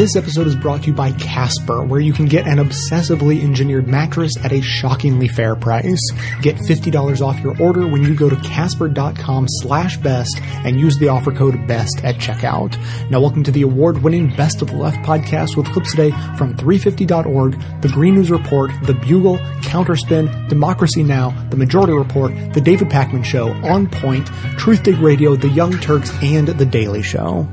This episode is brought to you by Casper, where you can get an obsessively engineered mattress at a shockingly fair price. Get $50 off your order when you go to casper.com slash best and use the offer code BEST at checkout. Now welcome to the award-winning Best of the Left podcast with clips today from 350.org, The Green News Report, The Bugle, Counterspin, Democracy Now!, The Majority Report, The David Pakman Show, On Point, Truthdig Radio, The Young Turks, and The Daily Show.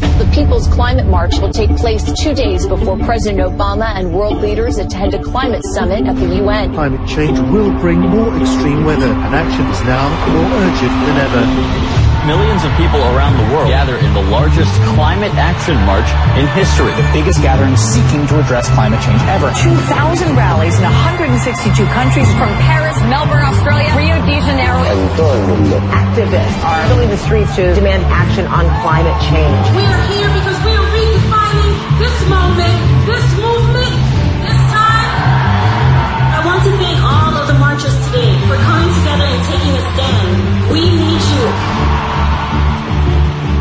The People's Climate March will take place two days before President Obama and world leaders attend a climate summit at the UN. Climate change will bring more extreme weather, and action is now more urgent than ever. Millions of people around the world gather in the largest climate action march in history. The biggest gathering seeking to address climate change ever. 2,000 rallies in 162 countries from Paris, Melbourne, Australia, Rio de Janeiro. And Activists are filling the streets to demand action on climate change. We are here because we are redefining this moment, this movement, this time. I want to thank all of the marchers today for coming together and taking a stand. We need you.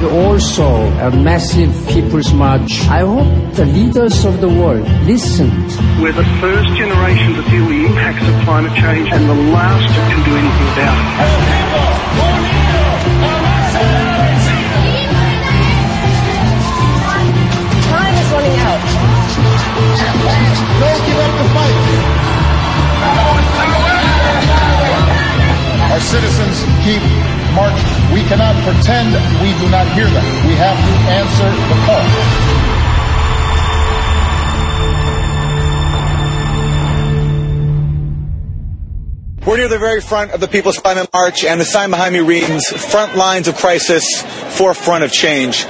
Also, a massive people's march. I hope the leaders of the world listened. We're the first generation to feel the impacts of climate change and the last to do anything about it. Time is running out. Don't give up the fight. Our citizens keep marching. We cannot pretend we do not hear them. We have to answer the call. We're near the very front of the People's Climate March, and the sign behind me reads Front Lines of Crisis, Forefront of Change.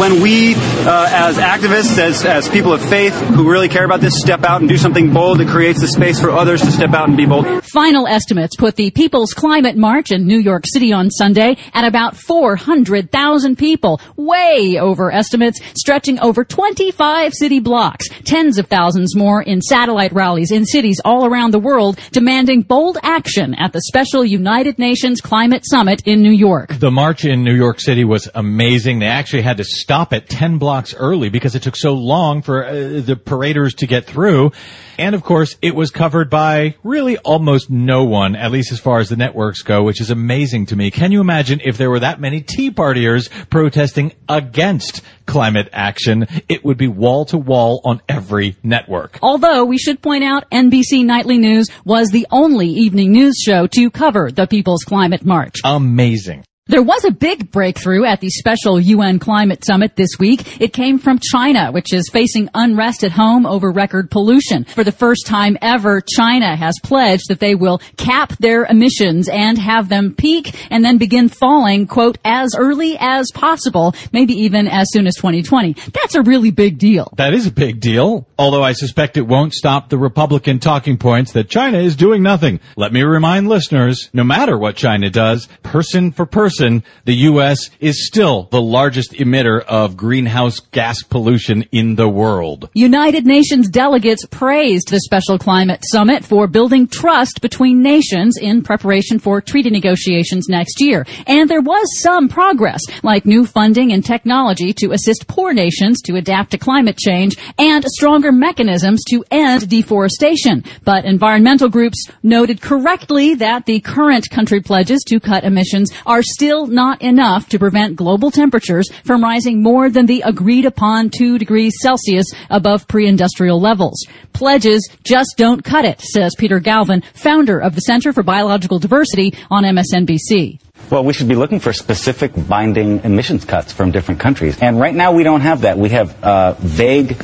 When we, uh, as activists, as, as people of faith who really care about this, step out and do something bold, it creates the space for others to step out and be bold. Final estimates put the People's Climate March in New York City on Sunday at about 400,000 people, way over estimates, stretching over 25 city blocks. Tens of thousands more in satellite rallies in cities all around the world demanding bold action at the special United Nations Climate Summit in New York. The march in New York City was amazing. They actually had to stop at 10 blocks early because it took so long for uh, the paraders to get through. And of course, it was covered by really almost no one, at least as far as the networks go, which is amazing to me. Can you imagine if there were that many Tea Partiers protesting against climate action? It would be wall to wall on every network. Although we should point out NBC Nightly News was the only evening news show to cover the People's Climate March. Amazing. There was a big breakthrough at the special UN climate summit this week. It came from China, which is facing unrest at home over record pollution. For the first time ever, China has pledged that they will cap their emissions and have them peak and then begin falling, quote, as early as possible, maybe even as soon as 2020. That's a really big deal. That is a big deal. Although I suspect it won't stop the Republican talking points that China is doing nothing. Let me remind listeners, no matter what China does, person for person, the U.S. is still the largest emitter of greenhouse gas pollution in the world. United Nations delegates praised the Special Climate Summit for building trust between nations in preparation for treaty negotiations next year. And there was some progress, like new funding and technology to assist poor nations to adapt to climate change and stronger mechanisms to end deforestation. But environmental groups noted correctly that the current country pledges to cut emissions are still not enough to prevent global temperatures from rising more than the agreed upon 2 degrees Celsius above pre-industrial levels. Pledges just don't cut it, says Peter Galvin, founder of the Center for Biological Diversity on MSNBC. Well, we should be looking for specific binding emissions cuts from different countries. And right now we don't have that. We have uh, vague,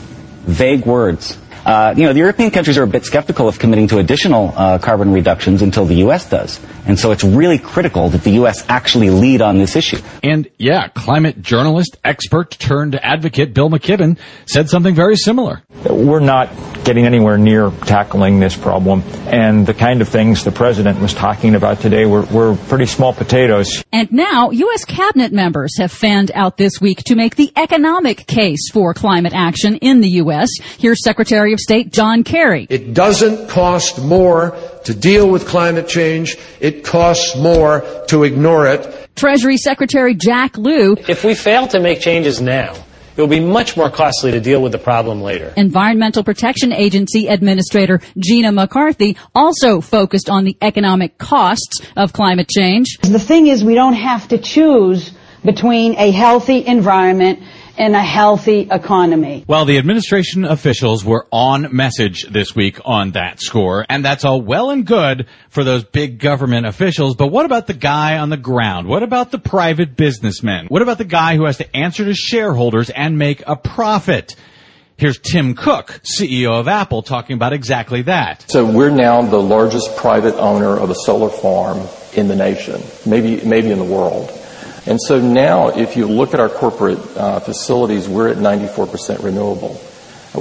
vague words. Uh, you know, the European countries are a bit skeptical of committing to additional uh, carbon reductions until the U.S. does. And so it's really critical that the U.S. actually lead on this issue. And yeah, climate journalist, expert turned advocate Bill McKibben said something very similar. We're not getting anywhere near tackling this problem. And the kind of things the president was talking about today were, were pretty small potatoes. And now, U.S. cabinet members have fanned out this week to make the economic case for climate action in the U.S. Here's Secretary of State John Kerry. It doesn't cost more to deal with climate change. It costs more to ignore it. Treasury Secretary Jack Lew. If we fail to make changes now, it will be much more costly to deal with the problem later. Environmental Protection Agency Administrator Gina McCarthy also focused on the economic costs of climate change. The thing is, we don't have to choose between a healthy environment and a healthy economy. Well, the administration officials were on message this week on that score, and that's all well and good for those big government officials, but what about the guy on the ground? What about the private businessmen? What about the guy who has to answer to shareholders and make a profit? Here's Tim Cook, CEO of Apple, talking about exactly that. So we're now the largest private owner of a solar farm in the nation, maybe, maybe in the world. And so now, if you look at our corporate uh, facilities, we're at 94% renewable.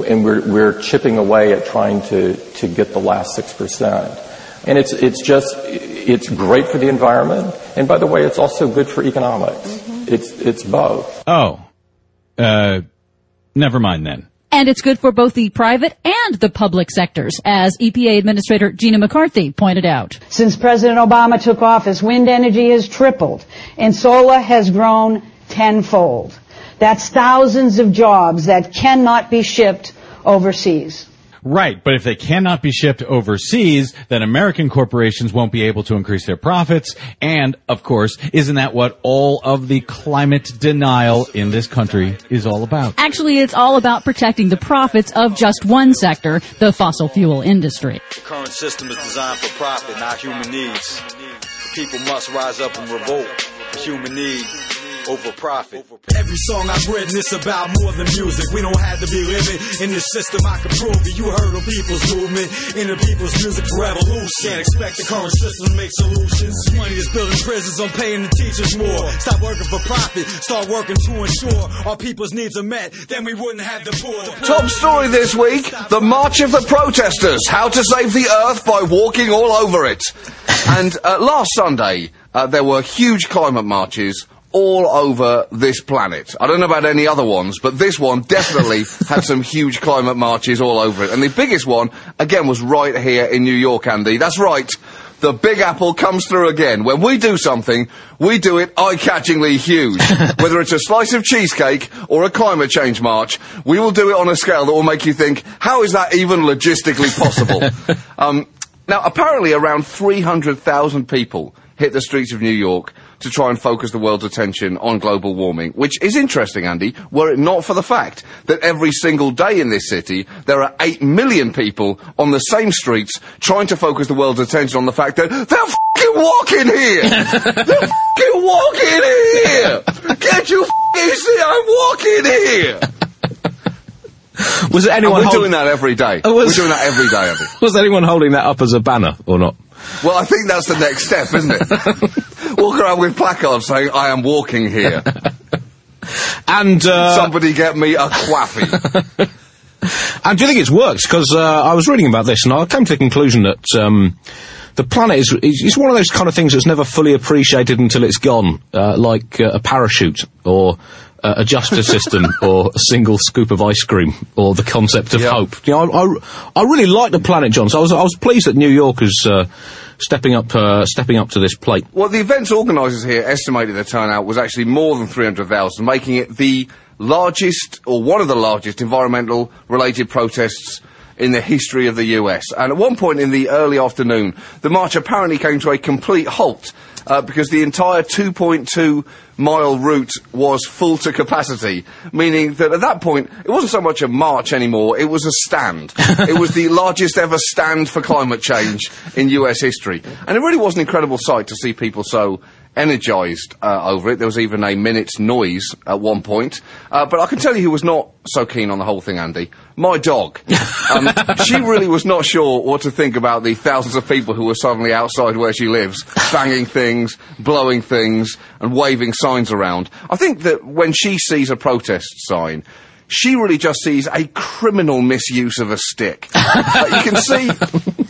And we're, we're chipping away at trying to, to get the last 6%. And it's, it's just, it's great for the environment. And by the way, it's also good for economics. Mm-hmm. It's, it's both. Oh, uh, never mind then. And it's good for both the private and the public sectors, as EPA Administrator Gina McCarthy pointed out. Since President Obama took office, wind energy has tripled and solar has grown tenfold. That's thousands of jobs that cannot be shipped overseas. Right, but if they cannot be shipped overseas, then American corporations won't be able to increase their profits. And, of course, isn't that what all of the climate denial in this country is all about? Actually, it's all about protecting the profits of just one sector, the fossil fuel industry. The current system is designed for profit, not human needs. The people must rise up and revolt. Human need over profit. Every song I've written is about more than music. We don't have to be living in this system. I can prove it. You heard of people's movement in the people's music revolution. Can't expect the current system to make solutions. Money is building prisons on paying the teachers more. Stop working for profit. Start working to ensure our people's needs are met. Then we wouldn't have the poor. The poor. Top story this week: the March of the Protesters. How to save the Earth by walking all over it. And uh, last Sunday, uh, there were huge climate marches all over this planet. I don't know about any other ones, but this one definitely had some huge climate marches all over it. And the biggest one, again, was right here in New York, Andy. That's right. The Big Apple comes through again. When we do something, we do it eye-catchingly huge. Whether it's a slice of cheesecake or a climate change march, we will do it on a scale that will make you think, how is that even logistically possible? um, now, apparently around 300,000 people hit the streets of New York to try and focus the world's attention on global warming, which is interesting, Andy, were it not for the fact that every single day in this city there are 8 million people on the same streets trying to focus the world's attention on the fact that they're f***ing walking here! they're f***ing walking here! Can't you f***ing see I'm walking here? Was anyone And we're hold- doing that every day. Oh, was- We're doing that every day, Andy. Was anyone holding that up as a banner or not? Well, I think that's the next step, isn't it? Walk around with placards saying, I am walking here. And uh, Somebody get me a quaffy. And do you think it's worked? Because uh, I was reading about this and I came to the conclusion that um, the planet is, is, is one of those kind of things that's never fully appreciated until it's gone, uh, like uh, a parachute or uh, a justice system or a single scoop of ice cream or the concept of hope. You know, I, I, I really like the planet, John. So I was I was pleased that New York is uh, stepping up uh, stepping up to this plate. Well, the event's organisers here estimated the turnout was actually more than 300,000, making it the largest, or one of the largest, environmental related protests in the history of the US. And at one point in the early afternoon, the march apparently came to a complete halt. Uh, because the entire 2.2 mile route was full to capacity, meaning that at that point it wasn't so much a march anymore, it was a stand. it was the largest ever stand for climate change in US history. And it really was an incredible sight to see people so energised uh, over it. There was even a minute's noise at one point. Uh, but I can tell you who was not so keen on the whole thing, Andy. My dog. Um, she really was not sure what to think about the thousands of people who were suddenly outside where she lives, banging things, blowing things, and waving signs around. I think that when she sees a protest sign, she really just sees a criminal misuse of a stick. Uh, you can see,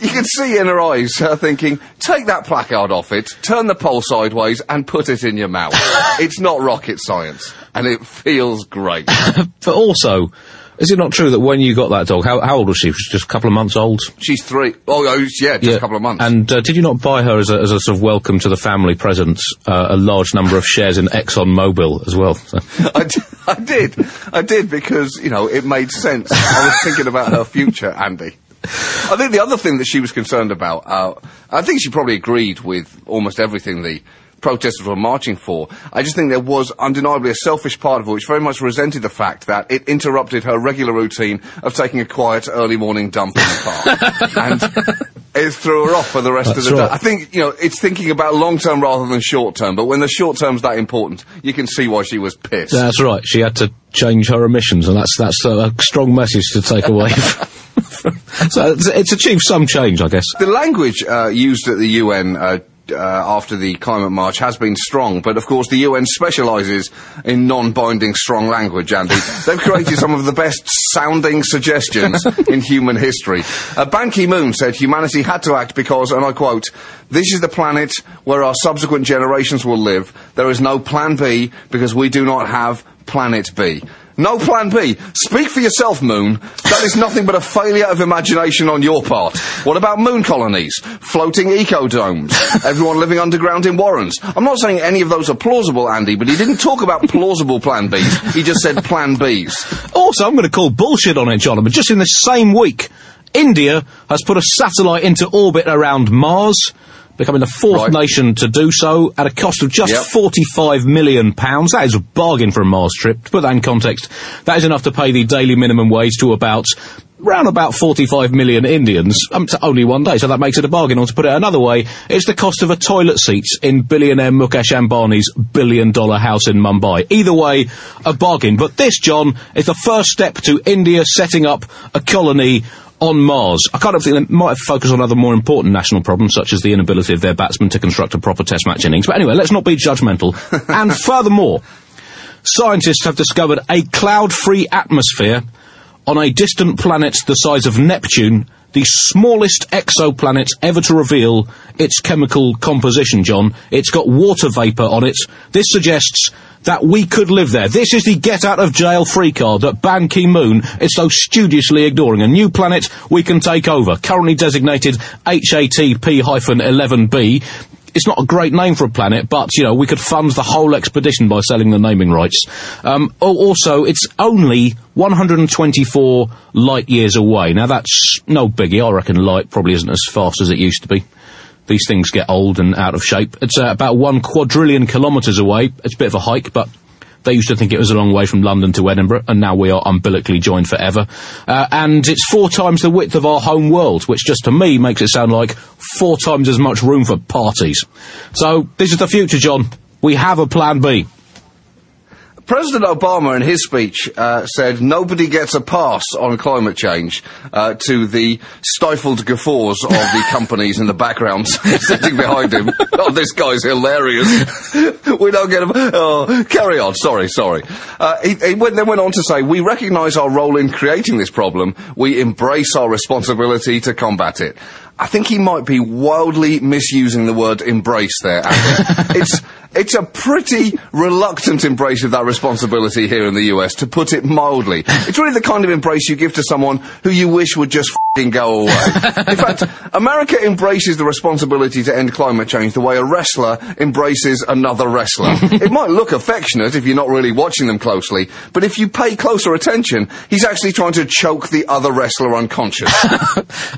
you can see in her eyes her thinking, take that placard off it, turn the pole sideways, and put it in your mouth. it's not rocket science, and it feels great. but also, Is it not true that when you got that dog, how, how old was she? She was just a couple of months old. She's three. Oh, oh, yeah, just a couple of months. And uh, did you not buy her as a, as a sort of welcome to the family present uh, a large number of shares in Exxon Mobil as well? So- I, d- I did. I did because, you know, it made sense. I was thinking about her future, Andy. I think the other thing that she was concerned about, uh, I think she probably agreed with almost everything the protesters were marching for. I just think there was undeniably a selfish part of her which very much resented the fact that it interrupted her regular routine of taking a quiet early morning dump in the park. and it threw her off for the rest That's of the right. day. I think, you know, it's thinking about long term rather than short term, but when the short term's that important, you can see why she was pissed. That's right. She had to change her emissions, and that's that's a, a strong message to take away. so it's, it's achieved some change, I guess. The language uh, used at the UN uh, uh, after the climate march has been strong, but of course the UN specialises in non-binding strong language, Andy. They've created some of the best sounding suggestions in human history. Uh, Ban Ki-moon said humanity had to act because, and I quote, this is the planet where our subsequent generations will live. There is no plan B because we do not have planet B. No plan B. Speak for yourself, Moon. That is nothing but a failure of imagination on your part. What about moon colonies? Floating ecodomes? Everyone living underground in warrens? I'm not saying any of those are plausible, Andy, but he didn't talk about plausible plan Bs. He just said plan Bs. Also, I'm going to call bullshit on it, John. But just in the same week, India has put a satellite into orbit around Mars, becoming the fourth nation to do so at a cost of just Yep. 45 million pounds. That is a bargain for a Mars trip. To put that in context, that is enough to pay the daily minimum wage to about round about 45 million Indians um, to only one day, so that makes it a bargain. Or to put it another way, it's the cost of a toilet seat in billionaire Mukesh Ambani's billion dollar house in Mumbai. Either way, a bargain. But this, John, is the first step to India setting up a colony on Mars. I kind of think they might have focused on other more important national problems, such as the inability of their batsmen to construct a proper test match innings. But anyway, let's not be judgmental. and furthermore, scientists have discovered a cloud-free atmosphere on a distant planet the size of Neptune, the smallest exoplanet ever to reveal its chemical composition, John. It's got water vapour on it. This suggests that we could live there. This is the get out of jail free card that Ban Ki-moon is so studiously ignoring. A new planet we can take over, currently designated HAT-P-11b. It's not a great name for a planet, but you know we could fund the whole expedition by selling the naming rights. Um, al- also, it's only 124 light years away. Now that's no biggie. I reckon light probably isn't as fast as it used to be. These things get old and out of shape. It's uh, about one quadrillion kilometres away. It's a bit of a hike, but they used to think it was a long way from London to Edinburgh, and now we are umbilically joined forever. Uh, and it's four times the width of our home world, which just to me makes it sound like four times as much room for parties. So this is the future, John. We have a plan B. President Obama, in his speech, uh, said nobody gets a pass on climate change uh, to the stifled guffaws of the companies in the background sitting behind him. oh, this guy's hilarious. we don't get a... Oh, carry on. Sorry, sorry. Uh, he, he went, then went on to say, we recognise our role in creating this problem. We embrace our responsibility to combat it. I think he might be wildly misusing the word embrace there. It's it's a pretty reluctant embrace of that responsibility here in the US, to put it mildly. It's really the kind of embrace you give to someone who you wish would just fing go away. In fact, America embraces the responsibility to end climate change the way a wrestler embraces another wrestler. it might look affectionate if you're not really watching them closely, but if you pay closer attention, he's actually trying to choke the other wrestler unconscious.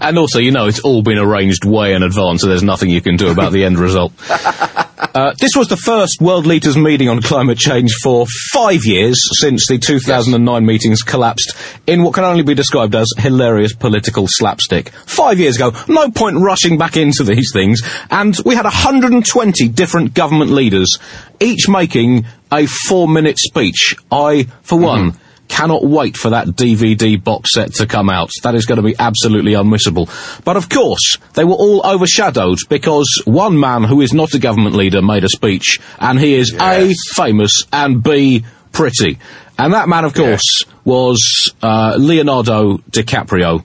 And also, you know, it's all been arranged way in advance, so there's nothing you can do about the end result. Uh, this was the first world leaders meeting on climate change for five years since the 2009 meetings collapsed in what can only be described as hilarious political slapstick. Five years ago, no point rushing back into these things, and we had 120 different government leaders, each making a four-minute speech. I, for one, cannot wait for that DVD box set to come out. That is going to be absolutely unmissable. But of course, they were all overshadowed because one man who is not a government leader made a speech, and he is A, famous, and B, pretty. And that man, of course, was uh, Leonardo DiCaprio,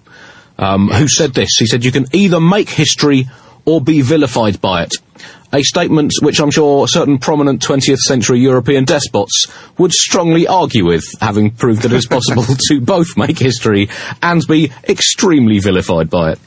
um, who said this. He said, you can either make history or be vilified by it. A statement which I'm sure certain prominent 20th century European despots would strongly argue with, having proved that it is possible to both make history and be extremely vilified by it.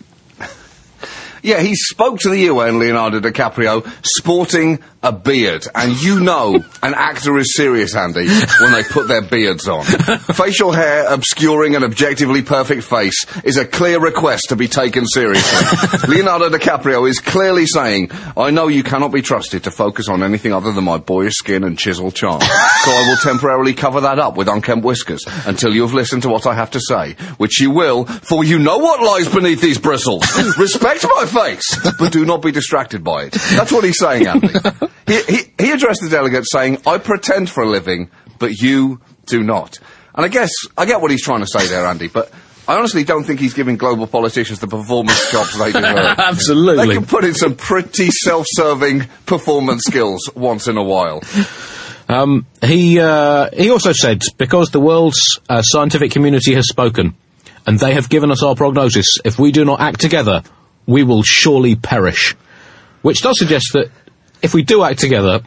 Yeah, he spoke to the UN, Leonardo DiCaprio, sporting a beard. And you know an actor is serious, Andy, when they put their beards on. Facial hair obscuring an objectively perfect face is a clear request to be taken seriously. Leonardo DiCaprio is clearly saying, I know you cannot be trusted to focus on anything other than my boyish skin and chiseled charm. So I will temporarily cover that up with unkempt whiskers until you have listened to what I have to say, which you will, for you know what lies beneath these bristles. Respect my face, but do not be distracted by it. That's what he's saying, Andy. He, he, he addressed the delegates saying, I pretend for a living, but you do not. And I guess, I get what he's trying to say there, Andy, but I honestly don't think he's giving global politicians the performance jobs they deserve. Absolutely. They can put in some pretty self-serving performance skills once in a while. Um, he uh, he also said because the world's uh, scientific community has spoken, and they have given us our prognosis. If we do not act together, we will surely perish. Which does suggest that if we do act together,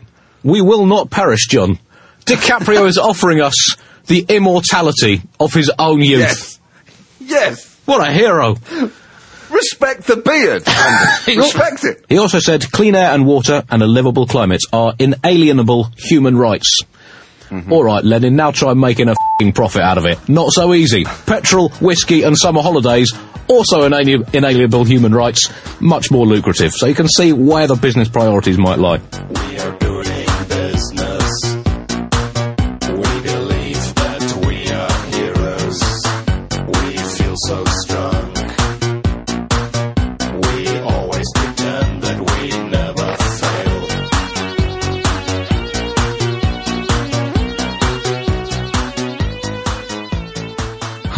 we will not perish, John. DiCaprio is offering us the immortality of his own youth. Yes. Yes. What a hero. Respect the beard, Respect it. He also said clean air and water and a livable climate are inalienable human rights. Mm-hmm. All right, Lenin, now try making a profit out of it. Not so easy. Petrol, whiskey, and summer holidays, also inali- inalienable human rights, much more lucrative. So you can see where the business priorities might lie.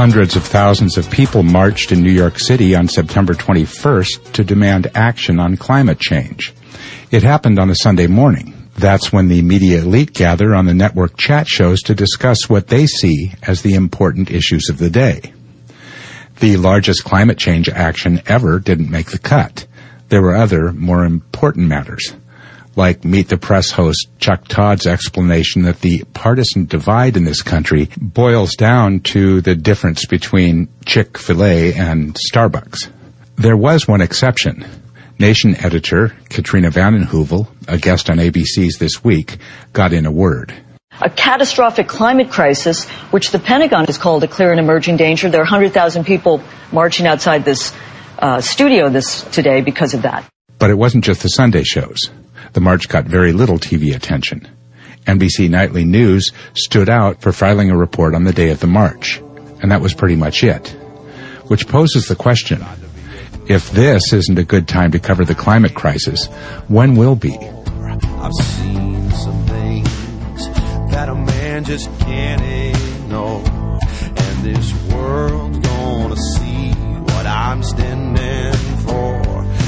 Hundreds of thousands of people marched in New York City on September 21st to demand action on climate change. It happened on a Sunday morning. That's when the media elite gather on the network chat shows to discuss what they see as the important issues of the day. The largest climate change action ever didn't make the cut. There were other, more important matters like Meet the Press host Chuck Todd's explanation that the partisan divide in this country boils down to the difference between Chick fil A and Starbucks. There was one exception. Nation editor Katrina Vanden Heuvel, a guest on ABC's This Week, got in a word. A catastrophic climate crisis, which the Pentagon has called a clear and emerging danger. There are 100,000 people marching outside this uh, studio this today because of that. But it wasn't just the Sunday shows. The march got very little TV attention. NBC Nightly News stood out for filing a report on the day of the march. And that was pretty much it. Which poses the question, if this isn't a good time to cover the climate crisis, when will be? I've seen some things that a man just can't ignore. And this world's gonna see what I'm standing for.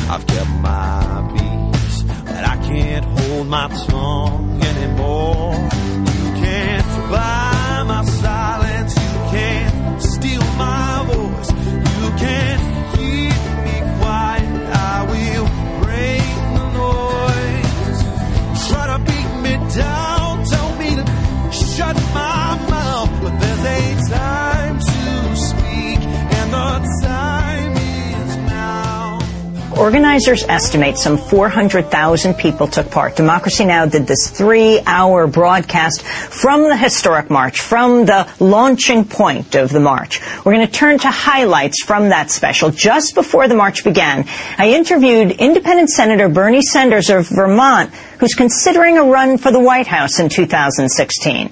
I've kept my can't hold my tongue anymore. Organizers estimate some 400,000 people took part. Democracy Now! did this three hour broadcast from the historic march, from the launching point of the march. We're going to turn to highlights from that special. Just before the march began, I interviewed independent Senator Bernie Sanders of Vermont, who's considering a run for the White House in 2016.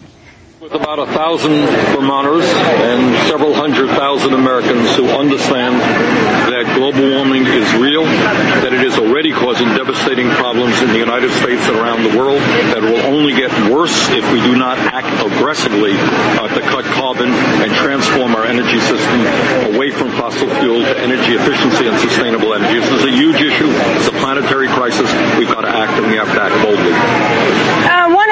With about a thousand Vermonters and several hundred thousand Americans who understand that global warming is real, that it is already causing devastating problems in the United States and around the world, that will only get worse if we do not act aggressively uh, to cut carbon and transform our energy system away from fossil fuel to energy efficiency and sustainable energy. This is a huge issue. It's a planetary crisis. We've got to act and we have to act boldly.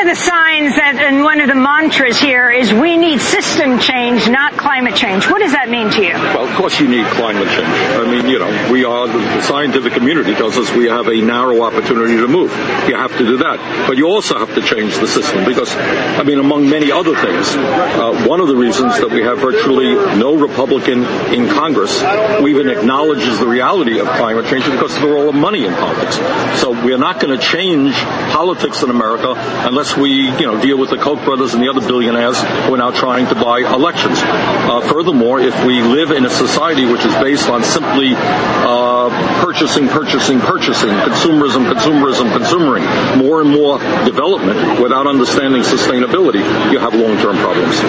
The signs that, and one of the mantras here is we need system change, not climate change. What does that mean to you? Well, of course, course you need climate change. I mean, you know, we are, the scientific community tells us we have a narrow opportunity to move. You have to do that. But you also have to change the system because, I mean, among many other things, uh, one of the reasons that we have virtually no Republican in Congress who even acknowledges the reality of climate change is because of the role of money in politics. So we're not going to change politics in America unless we, you know, deal with the Koch brothers and the other billionaires who are now trying to buy elections. Uh, furthermore, if we live in a society which is based on simply uh, purchasing, purchasing, purchasing, consumerism, consumerism, consumering, more and more development without understanding sustainability, you have long-term problems.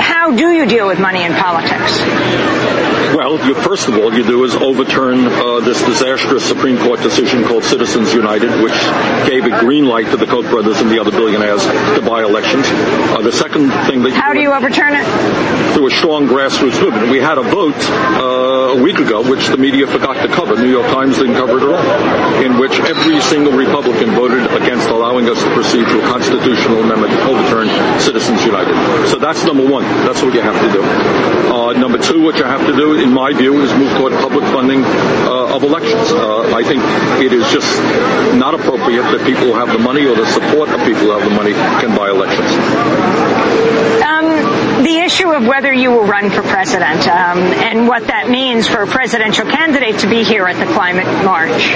How do you deal with money in politics? Well, you, first of all, you do is overturn uh, this disastrous Supreme Court decision called Citizens United, which gave a green light to the Koch brothers and the other billionaires to buy elections. Uh, the second thing that How do you overturn it? through a strong grassroots movement. We had a vote uh, a week ago, which the media forgot to cover. New York Times didn't cover it at all, in which every single Republican voted against allowing us to proceed to a constitutional amendment to overturn Citizens United. So that's number one. That's what you have to do. Uh, number two, what you have to do, in my view, is move toward public funding uh, of elections. Uh, I think it is just not appropriate that people who have the money or the support of people who have the money can buy elections. Um, the issue of whether you will run for president um, and what that means for a presidential candidate to be here at the climate march.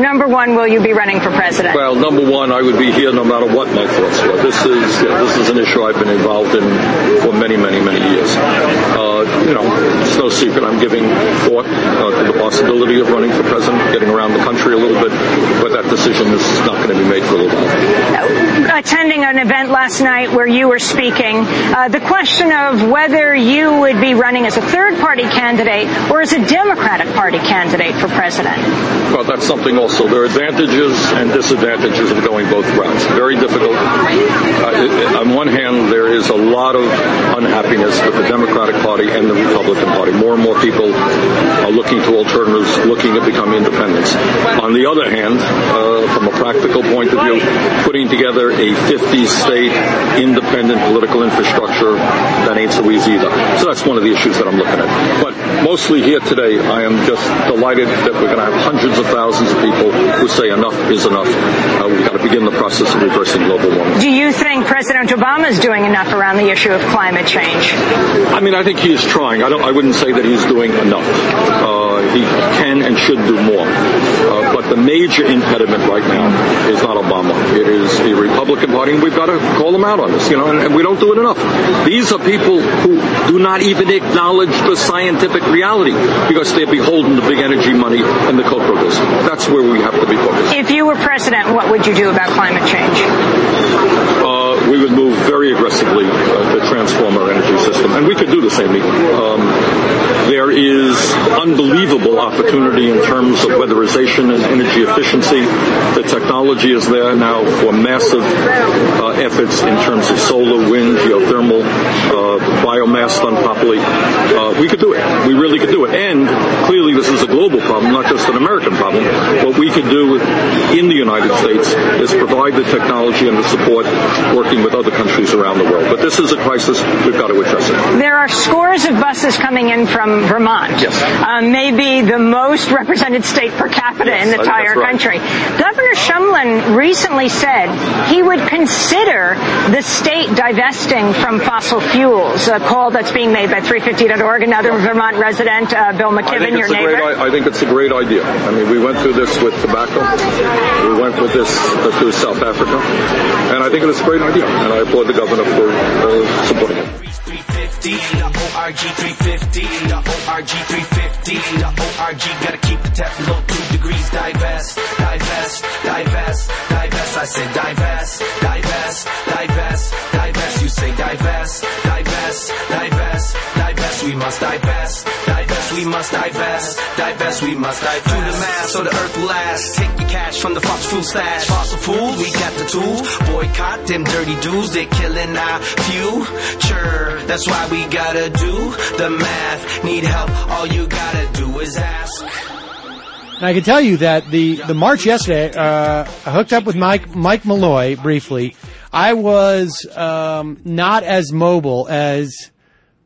Number one, will you be running for president? Well, number one, I would be here no matter what my thoughts were. This is this is an issue I've been involved in for many, many, many years. Uh, you know, it's no secret I'm giving thought uh, to the possibility of running for president, getting around the country a little bit, but that decision is not going to be made for a little while. Attending an event last night where you were speaking, uh, the question of whether you would be running as a third party candidate or as a Democratic Party candidate for president. Well, that's something also. There are advantages and disadvantages of going both routes. Very difficult. Uh, on one hand, there is a lot of unhappiness with the Democratic Party and the Republican Party. More and more people are looking to alternatives, looking to become independents. On the other hand, uh, from a practical point of view, putting together a 50-state independent political infrastructure, that ain't so easy either. So that's one of the issues that I'm looking at. But mostly here today, I am just delighted that we're going to have hundreds of thousands of people who say enough is enough. Uh, we've got to begin the process of reversing global warming. Do you think President Obama is doing enough around the issue of climate change? I mean, I think he is trying. I don't. I wouldn't say that he's doing enough. Uh, he can and should do more. Uh, but the major impediment right now is not Obama. It is the Republican Party, and we've got to call them out on this. You know, and, and we don't do it enough. These are people who do not even acknowledge the scientific reality because they're beholden to big energy money and the Koch brothers. That's where we have to be focused. If you were president, what would you do about climate change? uh, we would move very aggressively uh, to transform our energy system, and we could do the same. Um, there is unbelievable opportunity in terms of weatherization and energy efficiency. The technology is there now for massive uh, efforts in terms of solar, wind, geothermal, uh, biomass done properly. Uh, we could do it. We really could do it. And clearly, this is a global problem, not just an American problem. What we could do in the United States is provide the technology and the support working with other countries around the world. But this is a crisis. We've got to address it. There are scores of buses coming in from Vermont. Yes. Um, maybe the most represented state per capita in the entire right. country. Governor Shumlin recently said he would consider the state divesting from fossil fuels, a call that's being made by 350.org, another Vermont resident, uh, Bill McKibben, your neighbor. great, I I think it's a great idea. I mean, we went through this with tobacco. We went with this uh, through South Africa. And I think it is a great idea. And I applaud the governor for uh, supporting it. 350, the ORG 350, the ORG 350, the ORG gotta keep the tap below two degrees. Divest, divest, divest, divest. I say divest, divest, divest, divest. You say divest, divest, divest, divest. We must divest. We must divest, divest. We must divest. To the mass so the earth lasts. Take your cash from the fossil fuel stash. Fossil fools, we got the tools. Boycott them dirty dudes. They're killing our future. That's why we gotta do the math. Need help? All you gotta do is ask. And I can tell you that the, the march yesterday, uh, I hooked up with Mike, Mike Malloy briefly. I was, um, not as mobile as,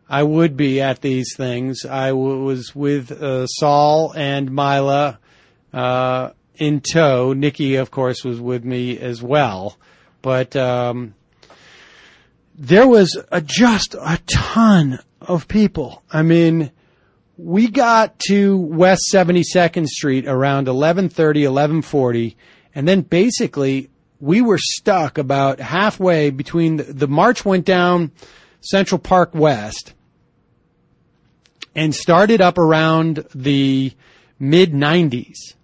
I would be at these things. I w- was with uh, Saul and Mila uh, in tow. Nikki, of course, was with me as well. But um, there was a, just a ton of people. I mean, we got to West 72nd Street around 11:30, 11:40, and then basically we were stuck about halfway between the, the march went down Central Park West and started up around the mid 90s.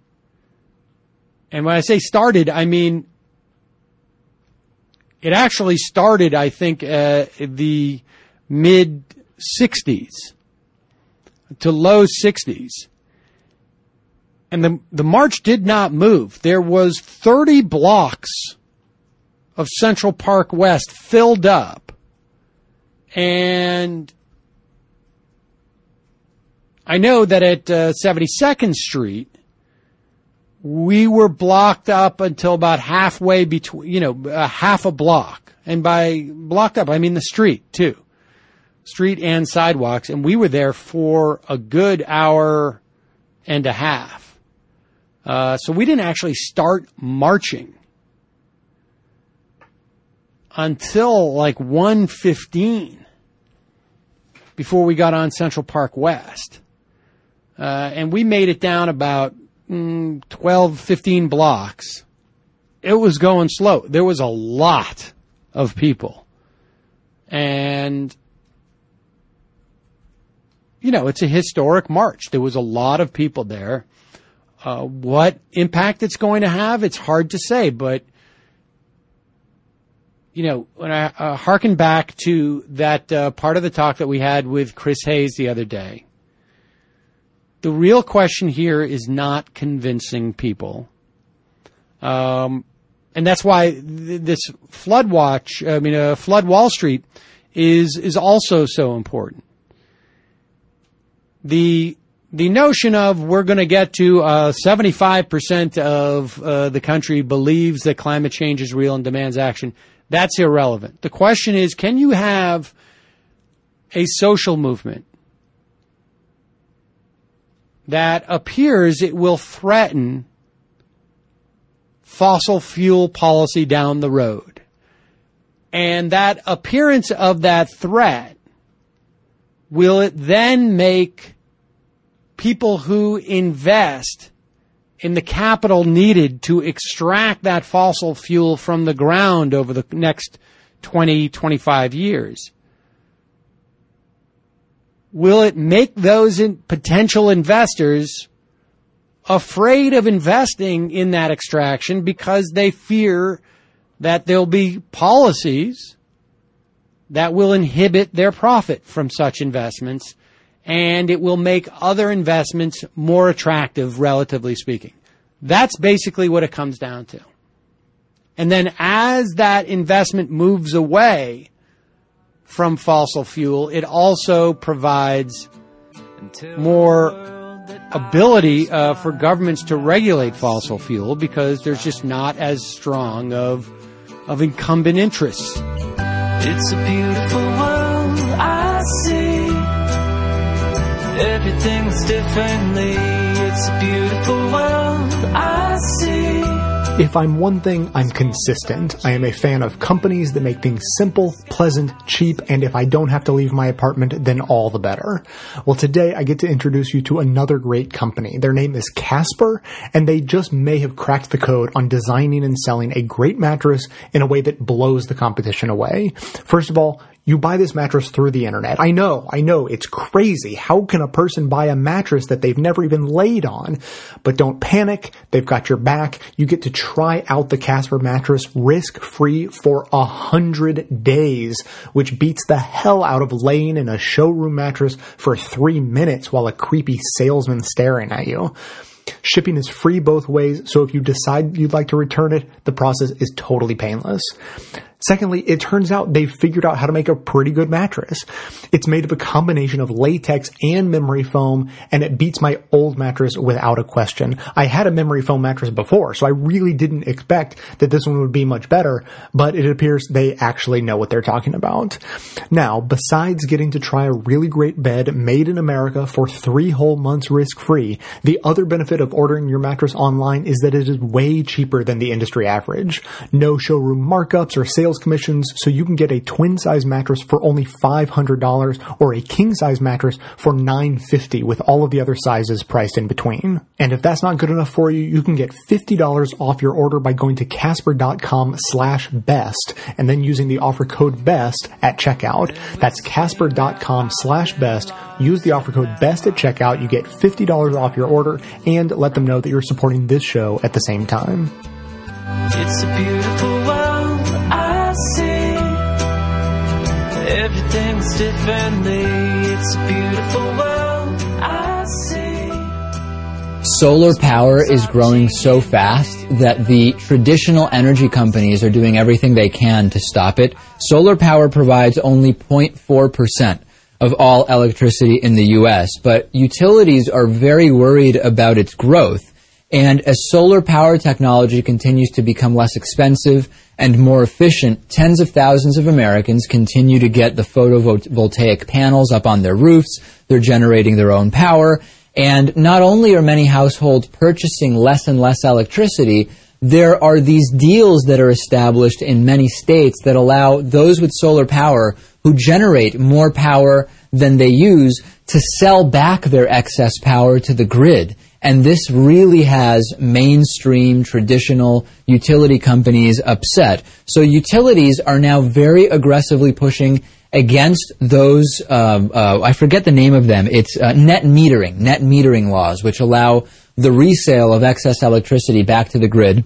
And when I say started, I mean it actually started, I think, uh, the mid 60s to low 60s. And the, the march did not move. There was 30 blocks of Central Park West filled up. And I know that at uh, 72nd Street, we were blocked up until about halfway between, you know, a half a block. And by blocked up, I mean the street too. Street and sidewalks. And we were there for a good hour and a half. Uh, so we didn't actually start marching until like 1.15 before we got on Central Park West. Uh, and we made it down about mm, 12, 15 blocks. It was going slow. There was a lot of people. And, you know, it's a historic march. There was a lot of people there. Uh, what impact it's going to have, it's hard to say, but, you know, when I uh, harken back to that uh, part of the talk that we had with Chris Hayes the other day, the real question here is not convincing people. Um, and that's why th- this flood watch, I mean, uh, flood Wall Street is, is also so important. The, the notion of we're going to get to uh, 75% of uh, the country believes that climate change is real and demands action, that's irrelevant. The question is, can you have a social movement that appears it will threaten fossil fuel policy down the road. And that appearance of that threat, will it then make people who invest in the capital needed to extract that fossil fuel from the ground over the next 20, 25 years, will it make those in potential investors afraid of investing in that extraction because they fear that there'll be policies that will inhibit their profit from such investments and it will make other investments more attractive, relatively speaking. That's basically what it comes down to. And then as that investment moves away, from fossil fuel, it also provides more ability uh, for governments to regulate fossil fuel because there's just not as strong of of incumbent interests. It's a beautiful world I see. Everything's differently. It's beautiful. If I'm one thing, I'm consistent. I am a fan of companies that make things simple, pleasant, cheap, and if I don't have to leave my apartment, then all the better. Well, today I get to introduce you to another great company. Their name is Casper, and they just may have cracked the code on designing and selling a great mattress in a way that blows the competition away. First of all, you buy this mattress through the internet. I know, I know, it's crazy. How can a person buy a mattress that they've never even laid on? But don't panic. They've got your back. You get to try out the Casper mattress risk free for a hundred days, which beats the hell out of laying in a showroom mattress for three minutes while a creepy salesman staring at you. Shipping is free both ways, so if you decide you'd like to return it, the process is totally painless. Secondly, it turns out they've figured out how to make a pretty good mattress. It's made of a combination of latex and memory foam, and it beats my old mattress without a question. I had a memory foam mattress before, so I really didn't expect that this one would be much better, but it appears they actually know what they're talking about. Now, besides getting to try a really great bed made in America for three whole months risk free, the other benefit of ordering your mattress online is that it is way cheaper than the industry average. No showroom markups or sales commissions, so you can get a twin size mattress for only $500 or a king size mattress for 950 with all of the other sizes priced in between. And if that's not good enough for you, you can get $50 off your order by going to casper.com slash best and then using the offer code BEST at checkout. That's casper.com slash best. Use the offer code BEST at checkout. You get $50 off your order and let them know that you're supporting this show at the same time. It's a beautiful see. Everything's differently. It's a beautiful world I see. Solar power is growing so fast that the traditional energy companies are doing everything they can to stop it. Solar power provides only 0.4% of all electricity in the U.S., but utilities are very worried about its growth. And as solar power technology continues to become less expensive and more efficient, tens of thousands of Americans continue to get the photovoltaic panels up on their roofs. They're generating their own power. And not only are many households purchasing less and less electricity, there are these deals that are established in many states that allow those with solar power who generate more power than they use to sell back their excess power to the grid. And this really has mainstream traditional utility companies upset. So utilities are now very aggressively pushing against those, um, uh, I forget the name of them. It's uh, net metering, net metering laws, which allow the resale of excess electricity back to the grid.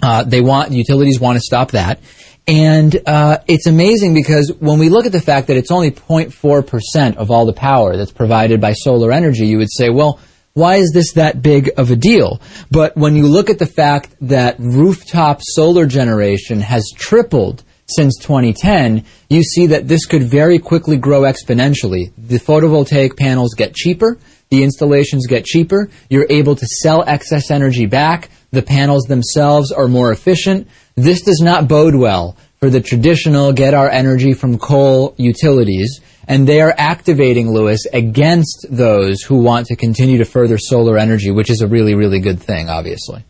Uh, they want utilities want to stop that, and uh, it's amazing because when we look at the fact that it's only 0.4 percent of all the power that's provided by solar energy, you would say, well, why is this that big of a deal? But when you look at the fact that rooftop solar generation has tripled since 2010, you see that this could very quickly grow exponentially. The photovoltaic panels get cheaper, the installations get cheaper, you're able to sell excess energy back, the panels themselves are more efficient. This does not bode well for the traditional get our energy from coal utilities, and they are activating Lewis against those who want to continue to further solar energy, which is a really, really good thing, obviously.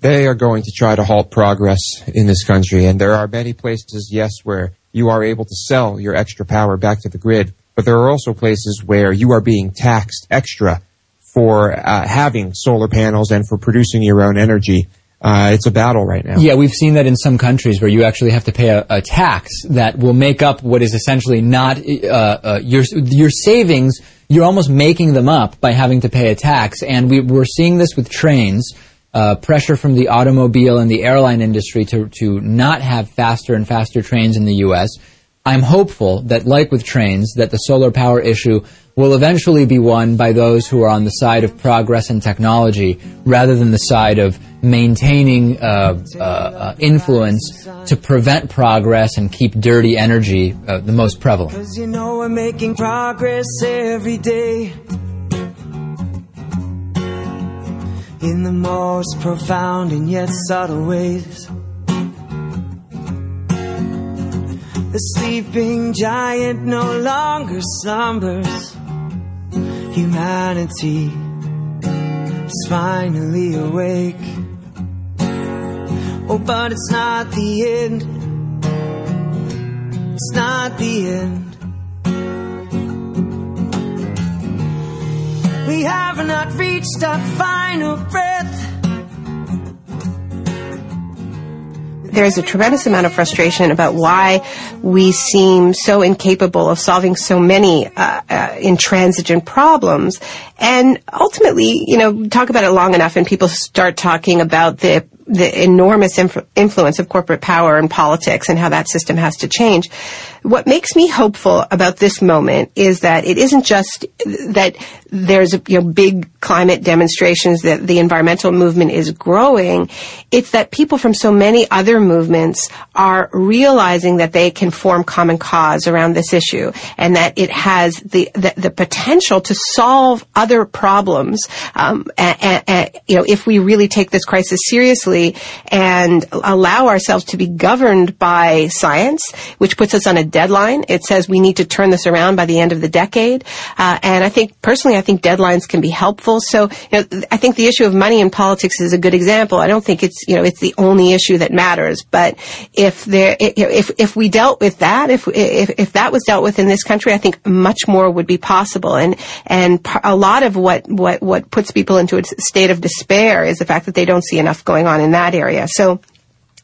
They are going to try to halt progress in this country, and there are many places, yes, where you are able to sell your extra power back to the grid, but there are also places where you are being taxed extra for uh, having solar panels and for producing your own energy. Uh, it's a battle right now. Yeah, we've seen that in some countries where you actually have to pay a, a tax that will make up what is essentially not uh, uh, your your savings. You're almost making them up by having to pay a tax, and we, we're seeing this with trains. Uh, pressure from the automobile and the airline industry to to not have faster and faster trains in the U.S. I'm hopeful that, like with trains, that the solar power issue will eventually be won by those who are on the side of progress and technology rather than the side of maintaining uh, uh, uh, influence to prevent progress and keep dirty energy uh, the most prevalent. Cause you know we're making progress every day. In the most profound and yet subtle ways. The sleeping giant no longer slumbers. Humanity is finally awake. Oh, but it's not the end. It's not the end. We have not reached our final breath. There's a tremendous amount of frustration about why we seem so incapable of solving so many uh, uh, intransigent problems. And ultimately, you know, talk about it long enough and people start talking about the the enormous inf- influence of corporate power and politics and how that system has to change. What makes me hopeful about this moment is that it isn't just that there's you know big climate demonstrations that the environmental movement is growing. It's that people from so many other movements are realizing that they can form common cause around this issue and that it has the the, the potential to solve other problems. Um, and, and, you know, if we really take this crisis seriously and allow ourselves to be governed by science, which puts us on a deadline. It says we need to turn this around by the end of the decade. Uh, and I think personally, I think deadlines can be helpful. So, you know, I think the issue of money in politics is a good example. I don't think it's, you know, it's the only issue that matters. But if there, if, if we dealt with that, if, if, if that was dealt with in this country, I think much more would be possible. And, and a lot of what, what, what puts people into a state of despair is the fact that they don't see enough going on in that area. So,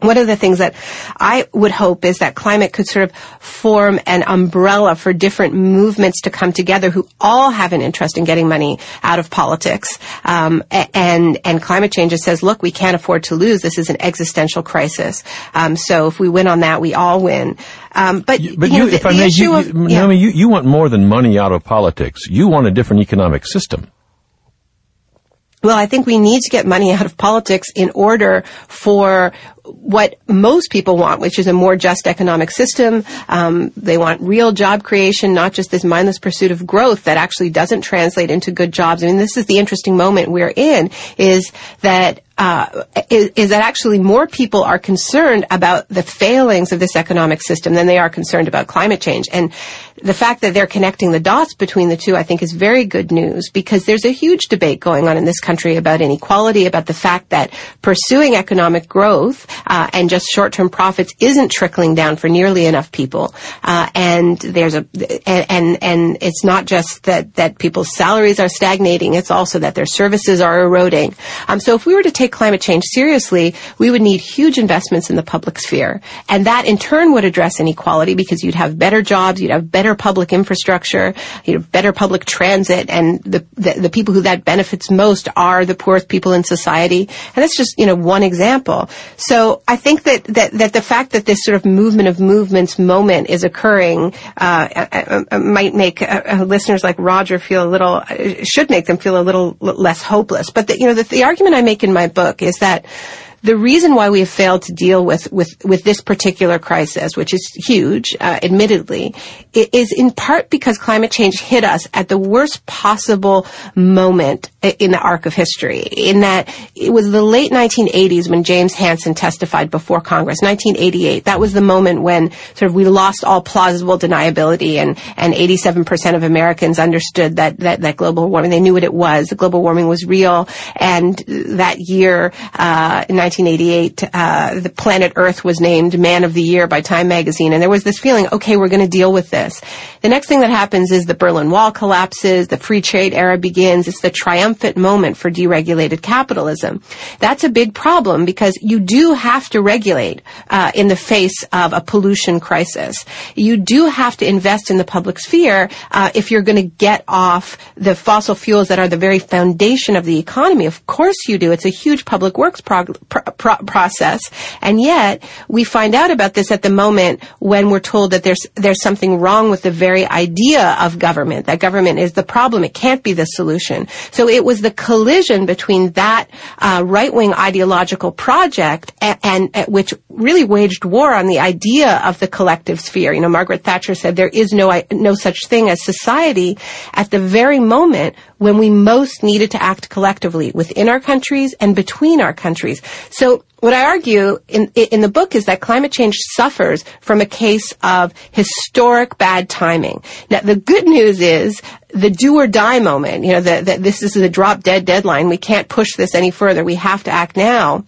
one of the things that I would hope is that climate could sort of form an umbrella for different movements to come together who all have an interest in getting money out of politics. Um, and and climate change just says, look, we can't afford to lose. This is an existential crisis. Um, so if we win on that, we all win. Um, but But you, you, the, if I may, you, of yeah. You, you want more than money out of politics. You want a different economic system. Well, I think we need to get money out of politics in order for what most people want, which is a more just economic system. Um, they want real job creation, not just this mindless pursuit of growth that actually doesn't translate into good jobs. I mean, this is the interesting moment we're in, is that uh, is, is that actually more people are concerned about the failings of this economic system than they are concerned about climate change. And the fact that they're connecting the dots between the two, I think, is very good news because there's a huge debate going on in this country about inequality, about the fact that pursuing economic growth uh, and just short-term profits isn't trickling down for nearly enough people. Uh, and there's a and, and and it's not just that that people's salaries are stagnating; it's also that their services are eroding. Um, so if we were to take climate change seriously, we would need huge investments in the public sphere, and that in turn would address inequality because you'd have better jobs, you'd have better public infrastructure, you'd have better public transit, and the the, the people who that benefits most are the poorest people in society. And that's just you know one example. So I think that that that the fact that this sort of movement of movements moment is occurring uh, uh, uh, might make uh, uh, listeners like Roger feel a little should make them feel a little less hopeless. But the, you know the, the argument I make in my book is that the reason why we have failed to deal with, with, with this particular crisis, which is huge, uh, admittedly, is in part because climate change hit us at the worst possible moment in the arc of history. In that it was the late 1980s when James Hansen testified before Congress, 1988. That was the moment when sort of we lost all plausible deniability and, and 87% of Americans understood that, that, that global warming, they knew what it was. Global warming was real. And that year, uh, in 1988, uh, the planet Earth was named Man of the Year by Time magazine. And there was this feeling, okay, we're going to deal with this. The next thing that happens is the Berlin Wall collapses, the free trade era begins. It's the triumphant moment for deregulated capitalism. That's a big problem because you do have to regulate uh, in the face of a pollution crisis. You do have to invest in the public sphere uh, if you're going to get off the fossil fuels that are the very foundation of the economy. Of course you do. It's a huge public works prog- pro- process, and yet we find out about this at the moment when we're told that there's there's something wrong with the very idea of government. That government is the problem. It can't be the solution. So it was the collision between that uh, right wing ideological project and, and uh, which really waged war on the idea of the collective sphere. You know, Margaret Thatcher said there is no no such thing as society at the very moment when we most needed to act collectively within our countries and between our countries. So what I argue in, in the book is that climate change suffers from a case of historic bad timing. Now, the good news is the do or die moment, you know, that this is the drop dead deadline. We can't push this any further. We have to act now.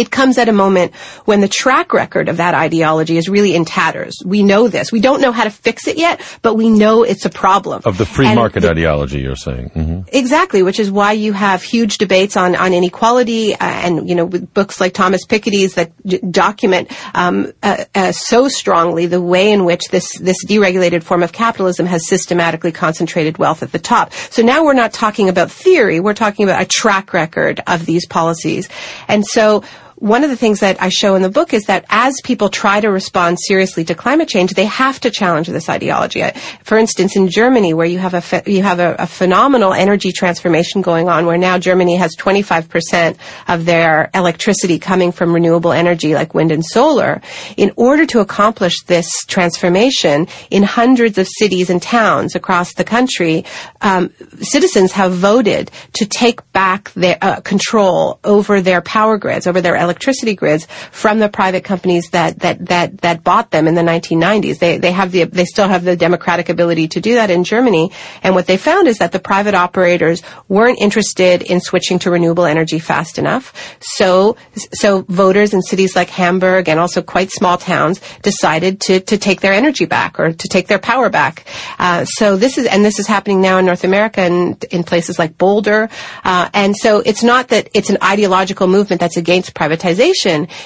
It comes at a moment when the track record of that ideology is really in tatters. We know this. We don't know how to fix it yet, but we know it's a problem. Of the free And market the- ideology, you're saying. hmm Exactly, which is why you have huge debates on, on inequality, uh, and you know, with books like Thomas Piketty's that d- document um, uh, uh, so strongly the way in which this this deregulated form of capitalism has systematically concentrated wealth at the top. So now we're not talking about theory; we're talking about a track record of these policies, and so one of the things that I show in the book is that as people try to respond seriously to climate change, they have to challenge this ideology. For instance, in Germany, where you have a you have a, a phenomenal energy transformation going on, where now Germany has 25% of their electricity coming from renewable energy, like wind and solar. In order to accomplish this transformation in hundreds of cities and towns across the country, um, citizens have voted to take back their uh, control over their power grids, over their electricity grids from the private companies that that that that bought them in the 1990s. They they have the they still have the democratic ability to do that in Germany. And what they found is that the private operators weren't interested in switching to renewable energy fast enough. So so voters in cities like Hamburg and also quite small towns decided to to take their energy back or to take their power back. Uh, so this is and this is happening now in North America and in places like Boulder. Uh, and so it's not that it's an ideological movement that's against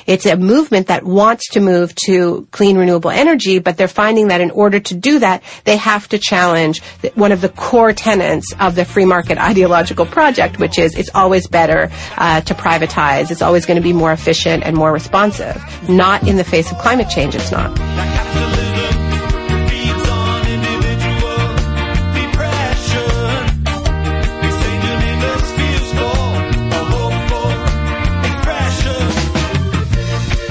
It's a movement that wants to move to clean renewable energy, but they're finding that in order to do that, they have to challenge one of the core tenets of the free market ideological project, which is it's always better uh, to privatize. It's always going to be more efficient and more responsive. Not in the face of climate change, it's not.